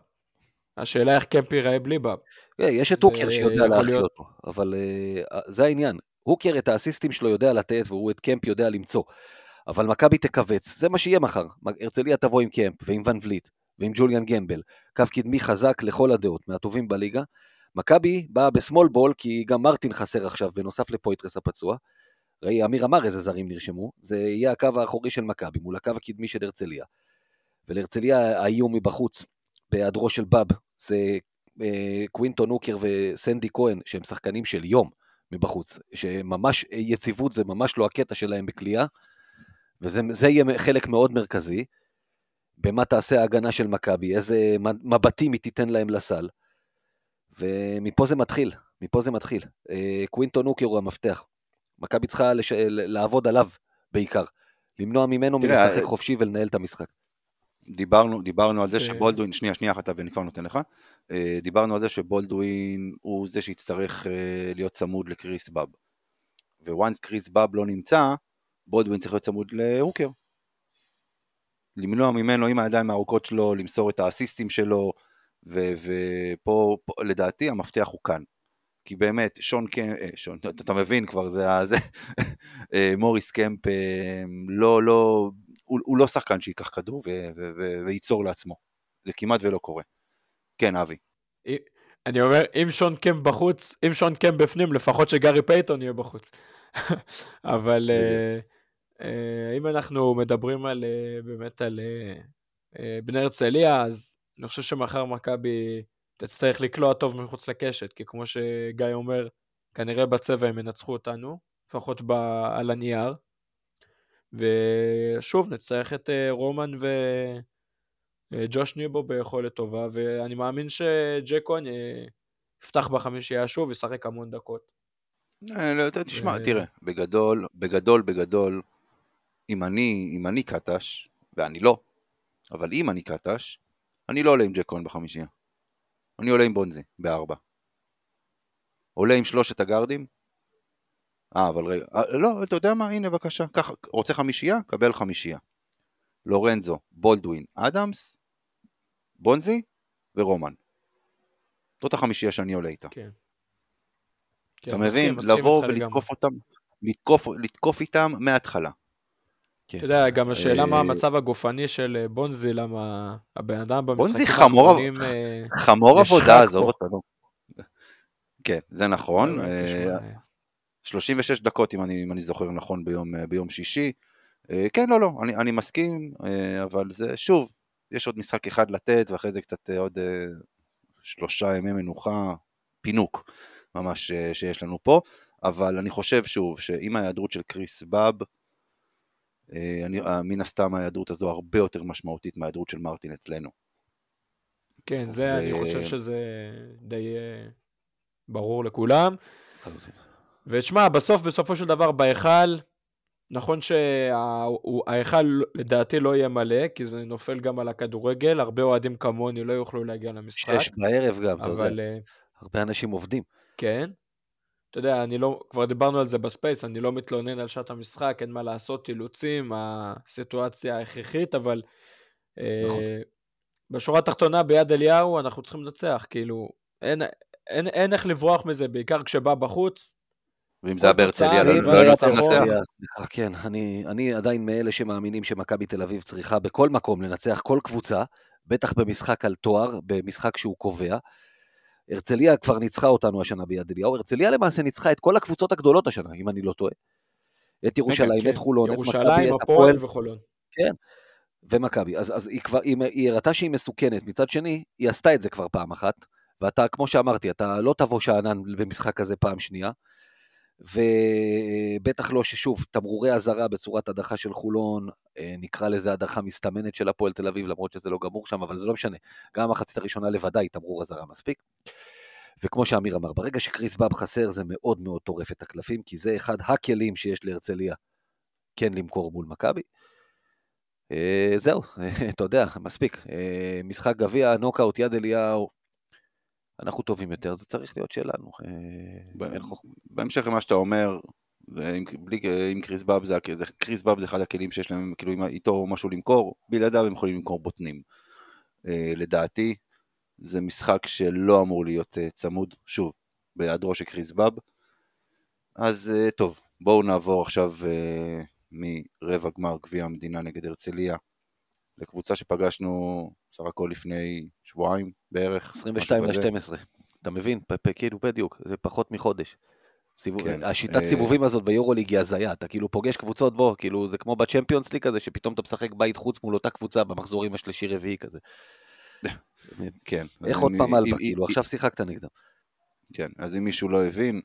השאלה איך קמפ ייראה בלי באב. אה, יש את הוקר שיודע להכיל אותו, אבל אה, זה העניין. הוקר את האסיסטים שלו יודע לתת, והוא את קמפ יודע למצוא. אבל מכבי תכווץ, זה מה שיהיה מחר. הרצליה תבוא עם קמפ, ועם ון וליט, ועם ג'וליאן גמבל. קו קדמי חזק לכל הדעות, מהטובים בליגה. מכבי באה בסמול בול, כי גם מרטין חסר עכשיו, בנוסף לפויטרס הפצוע. ראי, אמיר אמר איזה זרים נרשמו, זה יהיה הקו האחורי של מכבי, מול הקו הקדמי של הרצליה. ולהרצליה האיום מבחוץ, בהיעדרו של באב, זה אה, קווינטון הוקר וסנדי כהן, שהם שחקנים של יום מבחוץ, שממש יציבות זה ממש לא הקטע שלהם בכלייה, וזה זה יהיה חלק מאוד מרכזי. במה תעשה ההגנה של מכבי, איזה מבטים היא תיתן להם לסל. ומפה זה מתחיל, מפה זה מתחיל. אה, קווינטון הוקר הוא המפתח. מכבי צריכה לש... לעבוד עליו בעיקר. למנוע ממנו תראה, מלשחק אה, חופשי ולנהל את המשחק. דיברנו, דיברנו על זה ש- שבולדווין, שנייה, שנייה אחת, ואני כבר נותן לך. אה, דיברנו על זה שבולדווין הוא זה שיצטרך להיות צמוד לקריס באב. וואנס קריס באב לא נמצא, בולדווין צריך להיות צמוד להוקר. למנוע ממנו עם הידיים הארוכות שלו, למסור את האסיסטים שלו, ו- ופה פה, לדעתי המפתח הוא כאן. כי באמת, שון קמפ, אה, שון, אתה, מבין כבר, זה, ה- זה אה, מוריס קמפ אה, לא, לא, הוא, הוא לא שחקן שייקח כדור ו- ו- ו- וייצור לעצמו. זה כמעט ולא קורה. כן, אבי. אני אומר, אם שון קמפ בחוץ, אם שון קמפ בפנים, לפחות שגארי פייתון יהיה בחוץ. *laughs* אבל אה, אם אנחנו מדברים על, אה, באמת על אה, אה, בני הרצליה, אז אני חושב שמחר מכבי תצטרך לקלוע טוב מחוץ לקשת, כי כמו שגיא אומר, כנראה בצבע הם ינצחו אותנו, לפחות ב, על הנייר. ושוב, נצטרך את אה, רומן ו... אה, ג'וש ניבו ביכולת טובה, ואני מאמין שג'קון אה, יפתח בחמישייה שוב, ישחק המון דקות. אה, לא, תשמע, תראה, בגדול, בגדול, בגדול, אם אני, אם אני קטש, ואני לא, אבל אם אני קטש, אני לא עולה עם ג'קון בחמישייה. אני עולה עם בונזי, בארבע. עולה עם שלושת הגארדים? אה, אבל רגע, אה, לא, אתה יודע מה, הנה בבקשה, ככה, רוצה חמישייה? קבל חמישייה. לורנזו, בולדווין, אדמס, בונזי ורומן. זאת החמישייה שאני עולה איתה. כן. אתה כן, מבין? מסכים, מסכים לבוא איתך ולתקוף אותם, לתקוף, לתקוף איתם מההתחלה. כן. אתה יודע, גם השאלה מה אה, המצב הגופני של אה, בונזי, למה הבן אדם בונזי במשחקים חמור, האחרונים... אה, חמור עבודה. עזוב אותנו. כן, זה נכון. באמת, אה, תשמע, 36 דקות, אם אני, אם אני זוכר נכון, ביום, ביום שישי. כן, לא, לא, אני, אני מסכים, אבל זה, שוב, יש עוד משחק אחד לתת, ואחרי זה קצת עוד שלושה ימי מנוחה, פינוק, ממש, שיש לנו פה. אבל אני חושב, שוב, שעם ההיעדרות של קריס באב, אני, אה, מן הסתם ההיעדרות הזו הרבה יותר משמעותית מההיעדרות של מרטין אצלנו. כן, זה, ו- אני חושב שזה די אה, ברור לכולם. ותשמע, בסוף, בסופו של דבר, בהיכל, נכון שההיכל לדעתי לא יהיה מלא, כי זה נופל גם על הכדורגל, הרבה אוהדים כמוני לא יוכלו להגיע למשחק. שש בערב גם, אתה יודע. אבל אה, הרבה אנשים עובדים. כן. אתה יודע, אני לא, כבר דיברנו על זה ב Space, אני לא מתלונן על שעת המשחק, אין מה לעשות, אילוצים, הסיטואציה ההכרחית, אבל נכון. אה, בשורה התחתונה, ביד אליהו, אנחנו צריכים לנצח, כאילו, אין, אין, אין איך לברוח מזה, בעיקר כשבא בחוץ. ואם זה היה בהרצליה, לא זה היינו היה צריכים ניצחון. לנצח. סליחה, כן, אני, אני עדיין מאלה שמאמינים שמכבי תל אביב צריכה בכל מקום לנצח כל קבוצה, בטח במשחק על תואר, במשחק שהוא קובע. הרצליה כבר ניצחה אותנו השנה ביד אליהו, הרצליה למעשה ניצחה את כל הקבוצות הגדולות השנה, אם אני לא טועה. את ירושלים, כן, את חולון, את מכבי, את הפועל וחולון. ומכבי. אז, אז היא כבר, היא, היא הראתה שהיא מסוכנת. מצד שני, היא עשתה את זה כבר פעם אחת, ואתה, כמו שאמרתי, אתה לא תבוא שאנן במשחק הזה פעם שנייה, ובטח לא ששוב, תמרורי אזהרה בצורת הדחה של חולון, אה, נקרא לזה הדחה מסתמנת של הפועל תל אביב, למרות שזה לא גמור שם, אבל זה לא משנה. גם המחצית הראשונה לבדה תמרור אזהרה מספיק. וכמו שאמיר אמר, ברגע שקריס באב חסר זה מאוד מאוד טורף את הקלפים, כי זה אחד הכלים שיש להרצליה כן למכור מול מכבי. אה, זהו, *laughs* אתה יודע, מספיק. אה, משחק גביע, נוקאוט, יד אליהו, אנחנו טובים יותר, זה צריך להיות שלנו. אה. בהמשך למה שאתה אומר, עם, בלי, עם קריס באב זה, קריס באב זה אחד הכלים שיש להם, כאילו איתו משהו למכור, בלעדיו הם יכולים למכור בוטנים. אה, לדעתי, זה משחק שלא אמור להיות אה, צמוד, שוב, בהיעדרו של קריס באב. אז טוב, בואו נעבור עכשיו מרבע גמר גביע המדינה נגד הרצליה, לקבוצה שפגשנו סך הכל לפני שבועיים בערך. 22 משהו כזה. ל-12, אתה מבין? כאילו בדיוק, זה פחות מחודש. סיבוב, כן, השיטת אה, סיבובים הזאת ביורוליג היא הזיה, אתה כאילו פוגש קבוצות בו, כאילו זה כמו בצ'מפיונס ליג כזה, שפתאום אתה משחק בית חוץ מול אותה קבוצה במחזורים השלישי-רביעי כזה. *laughs* כן. איך עוד פעם אלבה, כאילו, עכשיו שיחקת נגדם. כן, אז אם מישהו לא הבין,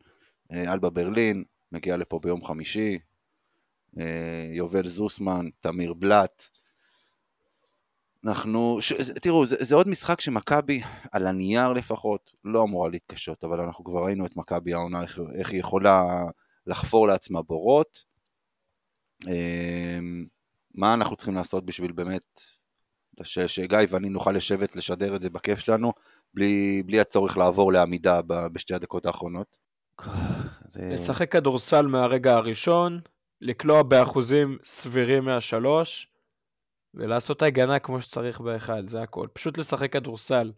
אה, אלבה ברלין מגיע לפה ביום חמישי, אה, יובל זוסמן, תמיר בלאט. אנחנו, ש, זה- תראו, זה, זה עוד משחק שמכבי, על הנייר לפחות, לא אמורה להתקשות, אבל אנחנו כבר ראינו את מכבי העונה, איך, איך היא יכולה לחפור לעצמה בורות. אה, מה אנחנו צריכים לעשות בשביל באמת, ש, שגיא ואני נוכל לשבת, לשדר את זה בכיף שלנו, בלי, בלי הצורך לעבור לעמידה ב- בשתי הדקות האחרונות. זה- לשחק כדורסל מהרגע הראשון, לקלוע באחוזים סבירים מהשלוש, ולעשות הגנה כמו שצריך בהיכל, זה הכל. פשוט לשחק כדורסל.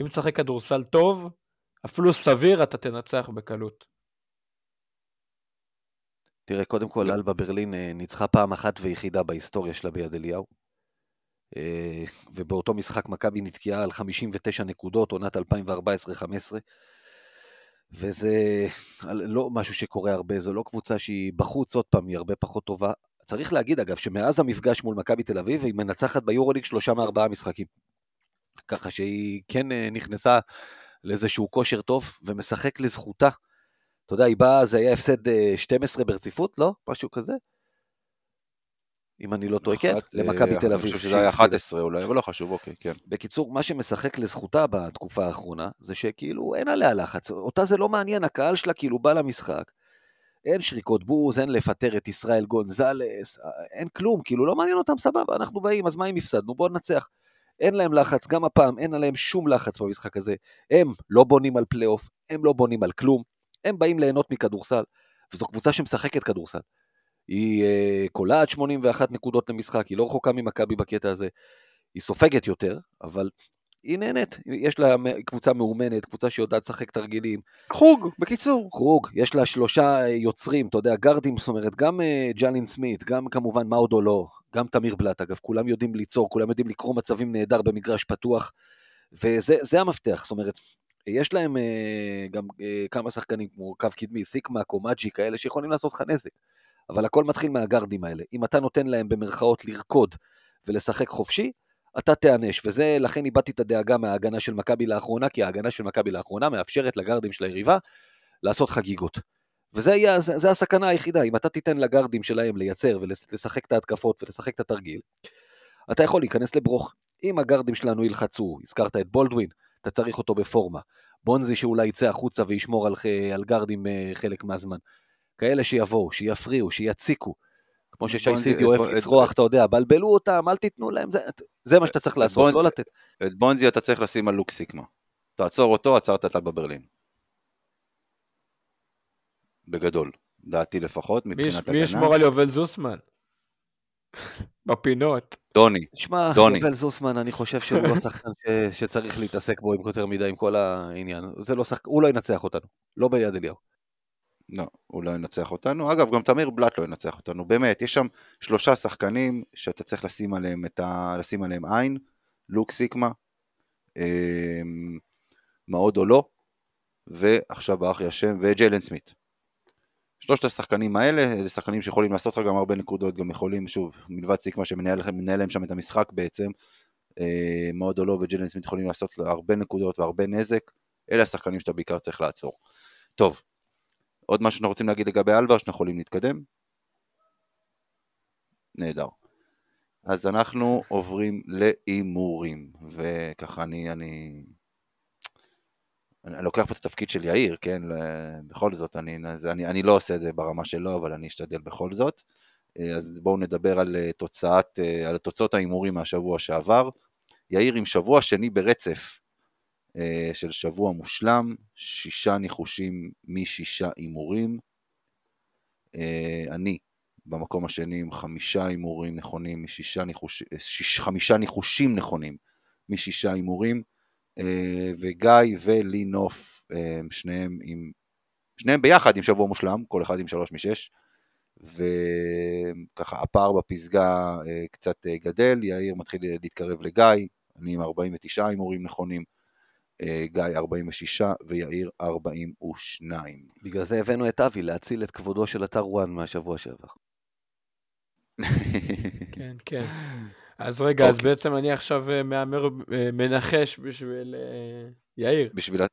אם תשחק כדורסל טוב, אפילו סביר, אתה תנצח בקלות. תראה, קודם כל, אלבה ברלין אה, ניצחה פעם אחת ויחידה בהיסטוריה שלה ביד אליהו. אה, ובאותו משחק מכבי נתקעה על 59 נקודות, עונת 2014-2015. וזה לא משהו שקורה הרבה, זו לא קבוצה שהיא בחוץ, עוד פעם, היא הרבה פחות טובה. צריך להגיד, אגב, שמאז המפגש מול מכבי תל אביב, היא מנצחת ביורוליג שלושה מארבעה משחקים. ככה שהיא כן אה, נכנסה לאיזשהו כושר טוב, ומשחק לזכותה. אתה יודע, היא באה, זה היה הפסד אה, 12 ברציפות, לא? משהו כזה? אם אני לא טועה, כן, אה, למכבי תל אני אביב. חושב שזה היה שהפסידה. 11 אולי, אבל לא חשוב, אוקיי, כן. בקיצור, מה שמשחק לזכותה בתקופה האחרונה, זה שכאילו אין עליה לחץ. אותה זה לא מעניין, הקהל שלה כאילו בא למשחק. אין שריקות בוז, אין לפטר את ישראל גונזלס, אין כלום, כאילו לא מעניין אותם, סבבה, אנחנו באים, אז מה אם הפסדנו? בואו ננצח. אין להם לחץ, גם הפעם אין עליהם שום לחץ במשחק הזה. הם לא בונים על פלייאוף, הם לא בונים על כלום, הם באים ליהנות מכדורסל, וזו קבוצה שמשחקת כדורסל. היא uh, קולעת 81 נקודות למשחק, היא לא רחוקה ממכבי בקטע הזה. היא סופגת יותר, אבל היא נהנית. יש לה קבוצה מאומנת, קבוצה שיודעת לשחק תרגילים. חוג, בקיצור. חוג, יש לה שלושה אה, יוצרים, אתה יודע, גארדים, זאת אומרת, גם אה, ג'לין סמית, גם כמובן מאודו לא, גם תמיר בלאט, אגב, כולם יודעים ליצור, כולם יודעים לקרוא מצבים נהדר במגרש פתוח, וזה זה המפתח, זאת אומרת, יש להם אה, גם אה, כמה שחקנים כמו קו קדמי, סיקמק או מאג'י כאלה שיכולים לעשות לך נזק, אבל הכל מתחיל מהגארדים האלה. אם אתה נותן להם במרכאות לרקוד ולשחק חופשי, אתה תיענש, וזה, לכן איבדתי את הדאגה מההגנה של מכבי לאחרונה, כי ההגנה של מכבי לאחרונה מאפשרת לגארדים של היריבה לעשות חגיגות. וזה יהיה, זה, זה הסכנה היחידה, אם אתה תיתן לגארדים שלהם לייצר ולשחק את ההתקפות ולשחק את התרגיל, אתה יכול להיכנס לברוך. אם הגארדים שלנו ילחצו, הזכרת את בולדווין, אתה צריך אותו בפורמה. בונזי שאולי יצא החוצה וישמור על, על גארדים אה, חלק מהזמן. כאלה שיבואו, שיפריעו, שיציקו. כמו ששי סידי אוהב לצרוח, אתה יודע, בלבלו אותם, אל תיתנו להם, זה, זה מה שאתה צריך לעשות, לא לתת. את בונזי אתה צריך לשים על לוק סיקמה. תעצור אותו, עצרת את בברלין. בגדול, דעתי לפחות, מבחינת הגנה. מי ישמור על יובל זוסמן? *laughs* בפינות. דוני, שמע, דוני. יובל זוסמן, אני חושב שהוא לא שחקן ש... שצריך להתעסק בו עם יותר מדי, עם כל העניין. זה לא שחק... הוא לא ינצח אותנו, לא ביד אליהו. לא, הוא לא ינצח אותנו. אגב, גם תמיר בלאט לא ינצח אותנו. באמת, יש שם שלושה שחקנים שאתה צריך לשים עליהם, ה... לשים עליהם עין. לוק סיקמה, אה, מאוד או לא, ועכשיו באחי השם, וג'יילן סמית. שלושת השחקנים האלה, זה שחקנים שיכולים לעשות לך גם הרבה נקודות, גם יכולים, שוב, מלבד סיקמה שמנהל להם שם את המשחק בעצם, אה, מאוד או לא וג'לן סמית יכולים לעשות הרבה נקודות והרבה נזק, אלה השחקנים שאתה בעיקר צריך לעצור. טוב, עוד משהו שאנחנו רוצים להגיד לגבי אלבר, שאנחנו יכולים להתקדם? נהדר. אז אנחנו עוברים להימורים, וככה אני, אני אני לוקח פה את התפקיד של יאיר, כן, בכל זאת, אני, אני, אני לא עושה את זה ברמה שלו, אבל אני אשתדל בכל זאת. אה, אז בואו נדבר על, אה, תוצאת, אה, על תוצאות ההימורים מהשבוע שעבר. יאיר עם שבוע שני ברצף של שבוע מושלם, שישה ניחושים משישה הימורים. אני במקום השני עם חמישה הימורים נכונים משישה ניחושים, חמישה ניחושים נכונים משישה הימורים. אה, וגיא ולינוף, אה, שניהם עם, שניהם ביחד עם שבוע מושלם, כל אחד עם שלוש משש, וככה הפער בפסגה אה, קצת גדל, יאיר מתחיל להתקרב לגיא, אני עם 49 הימורים נכונים, גיא 46 ויאיר 42. בגלל זה הבאנו את אבי להציל את כבודו של אתר וואן מהשבוע שעבר. כן, כן. אז רגע, אוקיי. אז בעצם אני עכשיו אה, מהמר, אה, מנחש בשביל אה, יאיר. בשביל... לא,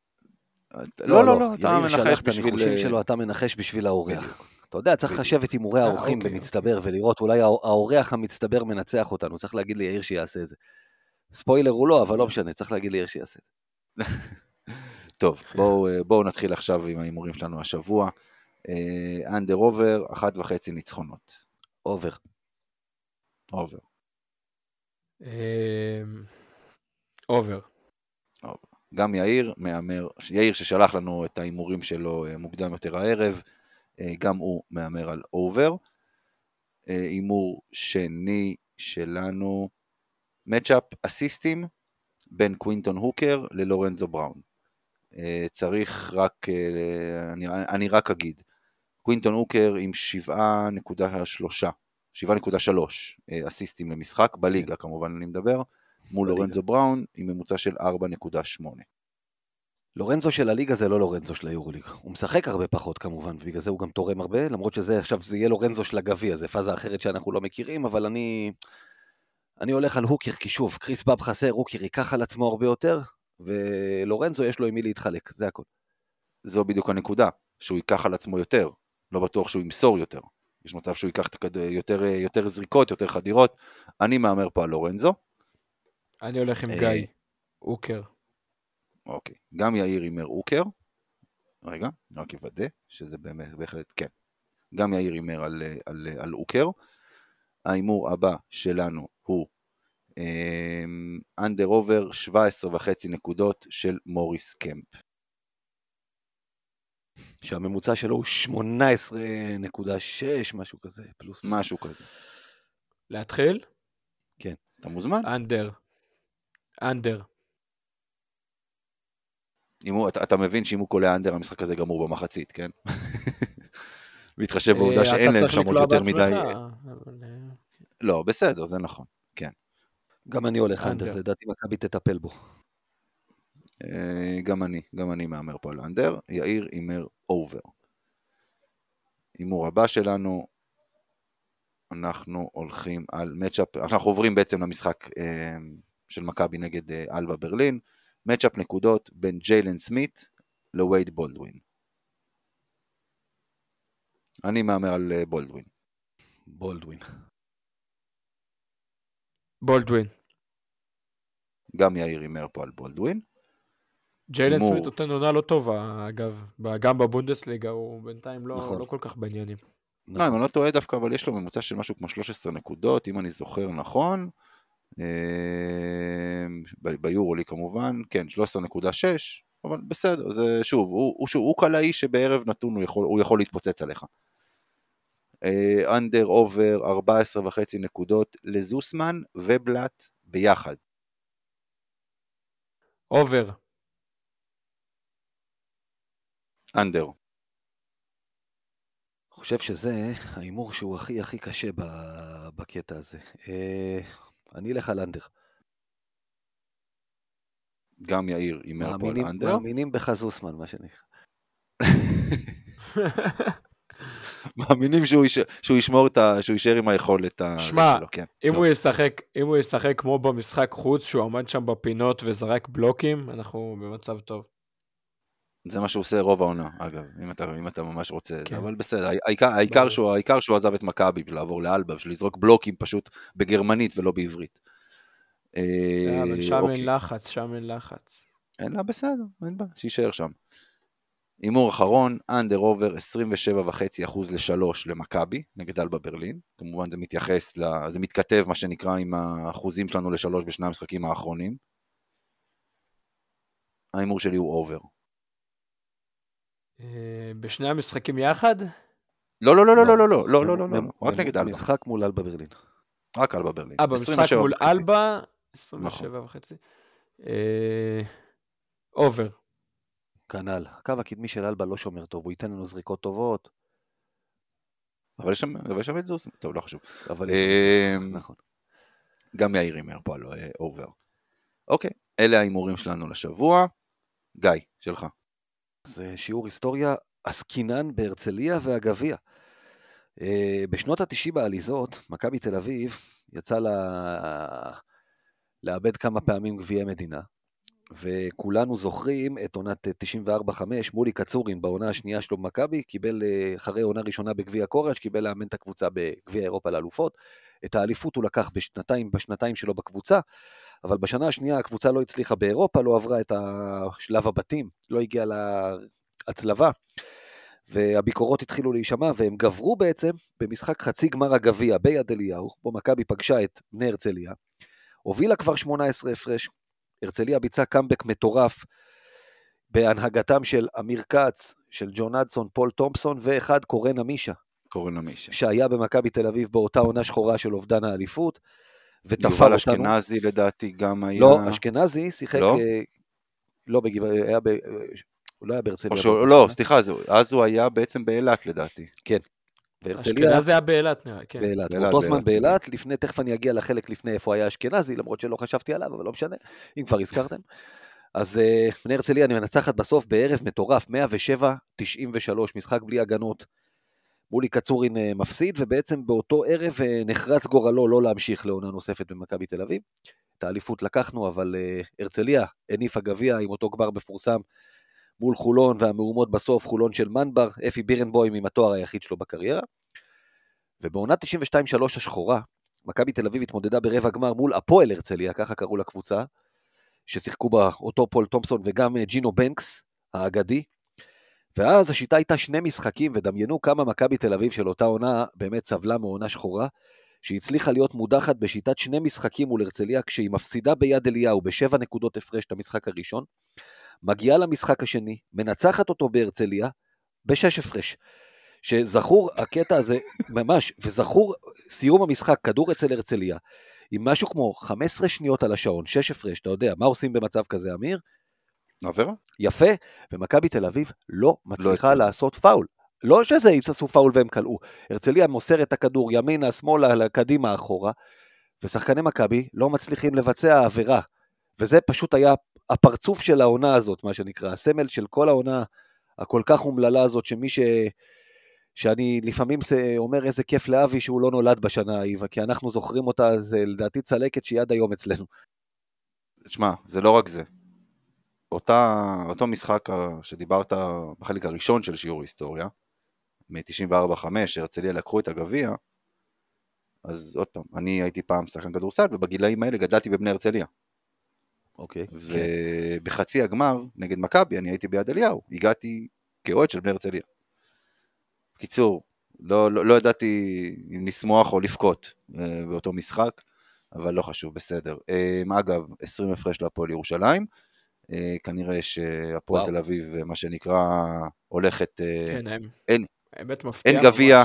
לא, לא, לא, אתה מנחש בשביל... יאיר שלו, אתה מנחש בשביל האורח. אתה יודע, צריך לחשב את הימורי האורחים אוקיי, במצטבר אוקיי. ולראות אולי האורח המצטבר מנצח אותנו, צריך להגיד ליאיר שיעשה את זה. ספוילר הוא לא, אבל לא משנה, צריך להגיד ליאיר שיעשה את זה. טוב, בואו בוא נתחיל עכשיו עם ההימורים שלנו השבוע. under over, אחת וחצי ניצחונות. אובר. אובר. אמ, אובר. גם יאיר מהמר, יאיר ששלח לנו את ההימורים שלו אה, מוקדם יותר הערב, אה, גם הוא מהמר על over. אה, הימור שני שלנו, matchup אסיסטים בין קווינטון הוקר ללורנזו בראון. צריך רק, אני, אני רק אגיד, קווינטון הוקר עם 7.3 7.3 אה, אסיסטים למשחק, בליגה כמובן אני מדבר, מול בליגה. לורנזו בראון עם ממוצע של 4.8. לורנזו של הליגה זה לא לורנזו של היורוליג. הוא משחק הרבה פחות כמובן, ובגלל זה הוא גם תורם הרבה, למרות שזה עכשיו זה יהיה לורנזו של הגביע, זה פאזה אחרת שאנחנו לא מכירים, אבל אני... אני הולך על הוקר, כי שוב, קריס באב חסר, הוקר ייקח על עצמו הרבה יותר, ולורנזו יש לו עם מי להתחלק, זה הכל. זו בדיוק הנקודה, שהוא ייקח על עצמו יותר, לא בטוח שהוא ימסור יותר. יש מצב שהוא ייקח יותר, יותר זריקות, יותר חדירות. אני מהמר פה על לורנזו. אני הולך עם אה, גיא, אוקר. אוקיי, גם יאיר הימר אוקר. רגע, אני רק אוודא שזה באמת, בהחלט, כן. גם יאיר הימר על, על, על אוקר. ההימור הבא שלנו הוא under over 17 וחצי נקודות של מוריס קמפ. שהממוצע שלו הוא 18.6, משהו כזה, פלוס. משהו כזה. להתחיל? כן. אתה מוזמן? under. under. הוא, אתה, אתה מבין שאם הוא קולע under המשחק הזה גמור במחצית, כן? *laughs* מתחשב בעובדה אה, שאין להם שם עוד יותר מדי... לא, בסדר, זה נכון, כן. גם אני הולך under, לדעתי מכבי תטפל בו. אה, גם אני, גם אני מהמר פה על under, יאיר הימר over. הימור הבא שלנו, אנחנו הולכים על matchup, אנחנו עוברים בעצם למשחק אה, של מכבי נגד אה, אלבה ברלין, matchup נקודות בין ג'יילן סמית לווייד בולדווין. אני מהמר על בולדווין. בולדווין. בולדווין. גם יאיר הימר פה על בולדווין. ג'יילן. סמית נותן עונה לא טובה, אגב. גם בבונדסליגה הוא בינתיים לא נכון. לא כל כך בעניינים. לא, אם אני לא טועה דווקא, אבל יש לו ממוצע של משהו כמו 13 נקודות, אם אני זוכר נכון. אה, ביורולי כמובן, כן, 13.6, אבל בסדר, זה שוב, הוא, הוא, שוב, הוא קלעי שבערב נתון הוא יכול, הוא יכול להתפוצץ עליך. under over 14 וחצי נקודות לזוסמן ובלאט ביחד. אובר. אנדר. חושב שזה ההימור שהוא הכי הכי קשה ב- בקטע הזה. אה, אני אלך על under. גם יאיר הימר פה על אנדר. מאמינים בך זוסמן, מה שנקרא. *laughs* מאמינים שהוא, יש, שהוא ישמור את ה... שהוא יישאר עם היכולת ה- שמע, שלו, כן. אם טוב. הוא ישחק, אם הוא ישחק כמו במשחק חוץ, שהוא עמד שם בפינות וזרק בלוקים, אנחנו במצב טוב. זה מה שהוא עושה רוב העונה, אגב, אם אתה, אם אתה ממש רוצה כן. זה, אבל בסדר, העיקר, העיקר. שהוא, העיקר שהוא עזב את מכבי בשביל לעבור לאלבה, בשביל לזרוק בלוקים פשוט בגרמנית ולא בעברית. אה, אה, אבל שם אוקיי. אין לחץ, שם אין לחץ. אין לה, בסדר, אין בעיה, שיישאר שם. הימור אחרון, under over 27.5% לשלוש למכבי, נגד אלבה ברלין. כמובן זה מתייחס, ל, זה מתכתב מה שנקרא עם האחוזים שלנו לשלוש בשני המשחקים האחרונים. ההימור שלי הוא over. אה, בשני המשחקים יחד? לא, לא, לא, לא, לא, לא, לא, לא, לא, לא, לא, רק נגד אלבה. משחק מול אלבה ברלין. רק אלבה ברלין. אה, במשחק 27 מול. אלבה, 27 נכון. וחצי. אה, over. כנ"ל. הקו הקדמי של אלבה לא שומר טוב, הוא ייתן לנו זריקות טובות, אבל יש שם, אבל יש שם את זוס, טוב, לא חשוב. אבל... אמ, נכון. גם יאיר הימר פה על אה, over. אוקיי, אלה ההימורים שלנו לשבוע. גיא, שלך. זה שיעור היסטוריה עסקינן בהרצליה והגביע. אה, בשנות ה-90 בעליזות, מכבי תל אביב יצא לה... לאבד כמה פעמים גביעי מדינה, וכולנו זוכרים את עונת 94-5, מולי קצורין בעונה השנייה שלו במכבי, קיבל אה, אחרי עונה ראשונה בגביע קוראץ', קיבל לאמן את הקבוצה בגביע אירופה לאלופות. את האליפות הוא לקח בשנתיים, בשנתיים שלו בקבוצה, אבל בשנה השנייה הקבוצה לא הצליחה באירופה, לא עברה את השלב הבתים, לא הגיעה להצלבה, והביקורות התחילו להישמע, והם גברו בעצם במשחק חצי גמר הגביע ביד אליהו, בו מכבי פגשה את בני הרצליה, הובילה כבר 18 הפרש, הרצליה ביצעה קאמבק מטורף בהנהגתם של אמיר כץ, של ג'ון אדסון, פול תומפסון, ואחד קורן עמישה, קורן עמישה. שהיה במכבי תל אביב באותה עונה שחורה של אובדן האליפות, ותפר יובל. אשכנזי לדעתי גם היה... לא, אשכנזי שיחק... לא? אה, לא בגבע... היה ב... הוא לא היה בהרצליה. לא. סליחה, אז הוא היה בעצם באילת לדעתי. והרצליה אשכנזי היה באילת נראה, כן. באילת. באותו זמן באילת, לפני, תכף אני אגיע לחלק לפני איפה היה אשכנזי, למרות שלא חשבתי עליו, אבל לא משנה, אם כבר הזכרתם. אז אה, בני הרצליה אני מנצחת בסוף בערב מטורף, 107-93, משחק בלי הגנות. מולי קצורין אה, מפסיד, ובעצם באותו ערב אה, נחרץ גורלו לא להמשיך לעונה נוספת במכבי תל אביב. את האליפות לקחנו, אבל הרצליה הניפה גביע עם אותו גמר מפורסם מול חולון, והמהומות בסוף, חולון של מנבר, אפי בירנבוים עם התואר היחיד שלו בקריירה. ובעונת 92-3 השחורה, מכבי תל אביב התמודדה ברבע גמר מול הפועל הרצליה, ככה קראו לקבוצה, ששיחקו בה אותו פול תומפסון וגם אה, ג'ינו בנקס האגדי. ואז השיטה הייתה שני משחקים, ודמיינו כמה מכבי תל אביב של אותה עונה באמת סבלה מעונה שחורה, שהיא הצליחה להיות מודחת בשיטת שני משחקים מול הרצליה, כשהיא מפסידה ביד אליהו בשבע נקודות הפרש את המשחק הראשון, מגיעה למשחק השני, מנצחת אותו בהרצליה, בשש הפרש. שזכור הקטע הזה, *laughs* ממש, וזכור סיום המשחק, כדור אצל הרצליה, עם משהו כמו 15 שניות על השעון, שש הפרש, אתה יודע, מה עושים במצב כזה, אמיר? עבירה? יפה, ומכבי תל אביב לא מצליחה הצליחה. לעשות פאול. לא שזה יצעשו פאול והם כלאו. הרצליה מוסר את הכדור ימינה, שמאלה, קדימה, אחורה, ושחקני מכבי לא מצליחים לבצע עבירה. וזה פשוט היה הפרצוף של העונה הזאת, מה שנקרא, הסמל של כל העונה הכל כך אומללה הזאת, שמי ש... שאני לפעמים אומר איזה כיף לאבי שהוא לא נולד בשנה ההיא, כי אנחנו זוכרים אותה, זה לדעתי צלקת שהיא עד היום אצלנו. שמע, זה לא רק זה. אותה, אותו משחק שדיברת בחלק הראשון של שיעור היסטוריה, מ-94-5, הרצליה לקחו את הגביע, אז עוד פעם, אני הייתי פעם שחקן כדורסל, ובגילאים האלה גדלתי בבני הרצליה. אוקיי. כן. ובחצי הגמר נגד מכבי, אני הייתי ביד אליהו, הגעתי כאוהד של בני הרצליה. בקיצור, לא, לא, לא ידעתי אם לשמוח או לבכות אה, באותו משחק, אבל לא חשוב, בסדר. אה, אגב, 20 הפרש להפועל ירושלים, אה, כנראה שהפועל. תל אביב, מה שנקרא, הולכת... כן, הם- אין, האמת מפתיע. אין גביע.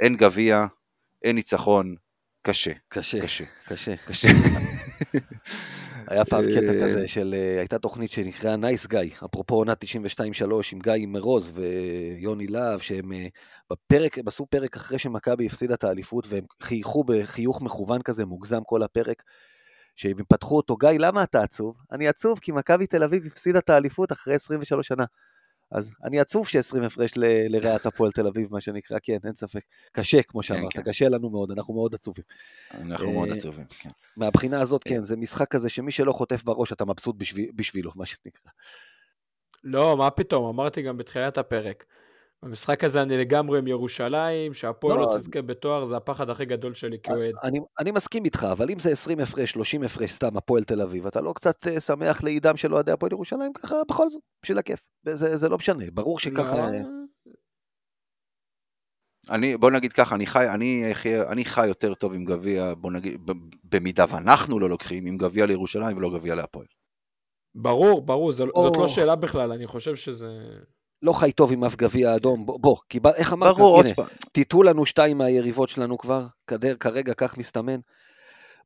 אין גביע, אין ניצחון, קשה, קשה, קשה, קשה. קשה. *laughs* היה פעם קטע אה, כזה של, אה, הייתה תוכנית שנקראה נייס גיא, אפרופו עונת 92-3 עם גיא מרוז ויוני להב, שהם אה, בפרק, הם עשו פרק אחרי שמכבי הפסידה את האליפות, והם חייכו בחיוך מכוון כזה, מוגזם כל הפרק, שהם פתחו אותו, גיא, למה אתה עצוב? אני עצוב כי מכבי תל אביב הפסידה את האליפות אחרי 23 שנה. אז אני עצוב ש-20 הפרש ל- לרעת הפועל תל אביב, מה שנקרא, כן, אין ספק. קשה, כמו שאמרת, כן. קשה לנו מאוד, אנחנו מאוד עצובים. אנחנו מאוד אה, עצובים, כן. מהבחינה הזאת, כן, זה משחק כזה שמי שלא חוטף בראש, אתה מבסוט בשביל, בשבילו, מה שנקרא. לא, מה פתאום, אמרתי גם בתחילת הפרק. במשחק הזה אני לגמרי עם ירושלים, שהפועל לא, לא אז- תזכה בתואר, זה הפחד הכי גדול שלי כאוהד. אני, אני מסכים איתך, אבל אם זה 20 הפרש, 30 הפרש, סתם, הפועל תל אביב, אתה לא קצת אה, שמח לעידם של אוהדי הפועל ירושלים? ככה, בכל זאת, בשביל הכיף. זה, זה לא משנה, ברור שככה... לא, אה, אני, בוא נגיד ככה, אני חי, אני, חי- אני חי יותר טוב עם גביע, בוא נגיד, ב- במידה ואנחנו לא לוקחים, עם גביע לירושלים ולא גביע להפועל. ברור, ברור, זו- זאת לא. שאלה בכלל, אני חושב שזה... לא חי טוב עם אף גביע אדום, בוא, בוא קיבל, איך אמרת? ברור, הנה. תיתנו לנו שתיים מהיריבות שלנו כבר, כדר, כרגע כך מסתמן.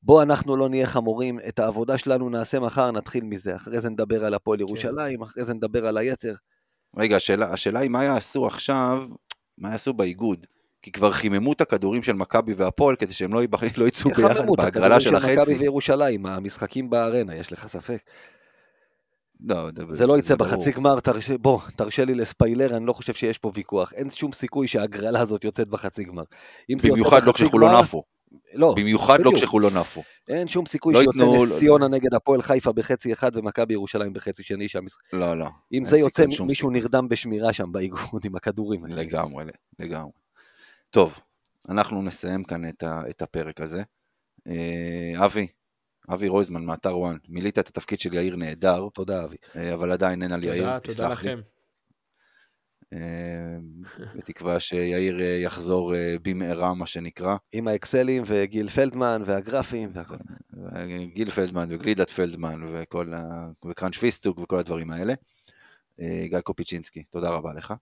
בוא אנחנו לא נהיה חמורים, את העבודה שלנו נעשה מחר, נתחיל מזה. אחרי זה נדבר על הפועל ירושלים, אחרי זה נדבר על היתר. רגע, השאלה, השאלה היא מה יעשו עכשיו, מה יעשו באיגוד? כי כבר חיממו את הכדורים של מכבי והפועל כדי שהם לא, *laughs* לא יצאו ביחד את בהגרלה של הכדורים מכבי החצי. וירושלים, המשחקים בארנה, יש לך ספק? לא, זה לא יצא ברור. בחצי גמר. בוא, תרשה לי לספיילר, אני לא חושב שיש פה ויכוח. אין שום סיכוי שההגרלה הזאת יוצאת בחצי גמר. במיוחד לא כשחולון עפו. לא, במיוחד לא. כשחולון עפו. אין שום סיכוי לא שיוצא נס ציונה נגד הפועל חיפה בחצי אחד ומכבי ירושלים בחצי שני. שהמשחק... לא, לא. אם זה יוצא, מישהו. נרדם בשמירה שם באיגוד *laughs* עם הכדורים. לגמרי, לגמרי. טוב, אנחנו נסיים כאן את, ה, את הפרק הזה. אה, אבי, אבי רויזמן מאתר ONE, מילאת את התפקיד של יאיר נהדר, תודה, אבי. אה, אבל עדיין אין על יאיר, תודה, תודה תסלח לי. לכם. אה, בתקווה שיאיר אה, יחזור במהרה, מה שנקרא. עם האקסלים וגיל פלדמן והגרפים והכל. גיל פלדמן וגלידת פלדמן וכל ה... וקראנץ' פיסטוק וכל הדברים האלה. גיא קופיצ'ינסקי, תודה רבה לך.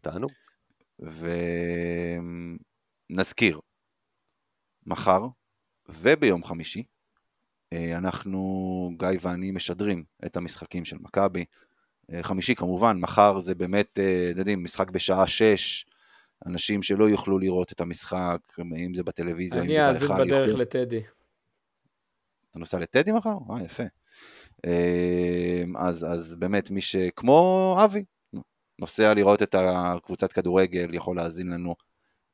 תענו. ונזכיר, מחר וביום חמישי, אה, אנחנו, גיא ואני, משדרים את המשחקים של מכבי. אה, חמישי כמובן, מחר זה באמת, אה, אתם יודעים, משחק בשעה שש, אנשים שלא יוכלו לראות את המשחק, אם זה בטלוויזיה, אם אני זה אאזין בהיכל, בדרך יוכלו- לטדי. אתה נוסע לטדי מחר? אה, יפה. אז, אז באמת, מי שכמו אבי, נוסע לראות את הקבוצת כדורגל, יכול להאזין לנו.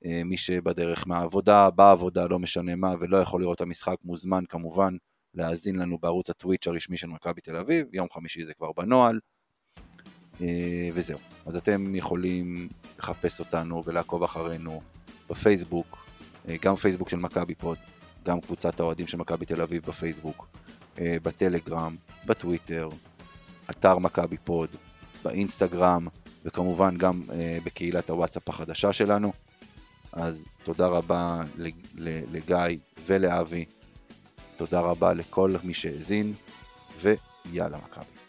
אה, מי שבדרך מהעבודה, בעבודה, לא משנה מה, ולא יכול לראות את המשחק, מוזמן כמובן להאזין לנו בערוץ הטוויץ' הרשמי של מכבי תל אביב, יום חמישי זה כבר בנוהל, אה, וזהו. אז אתם יכולים לחפש אותנו ולעקוב אחרינו בפייסבוק, אה, גם פייסבוק של מכבי פוד, גם קבוצת האוהדים של מכבי תל אביב בפייסבוק, בטלגרם, בטוויטר, אתר מכבי פוד, באינסטגרם, וכמובן גם בקהילת הוואטסאפ החדשה שלנו. אז תודה רבה לגיא ולאבי, תודה רבה לכל מי שהאזין, ויאללה מכבי.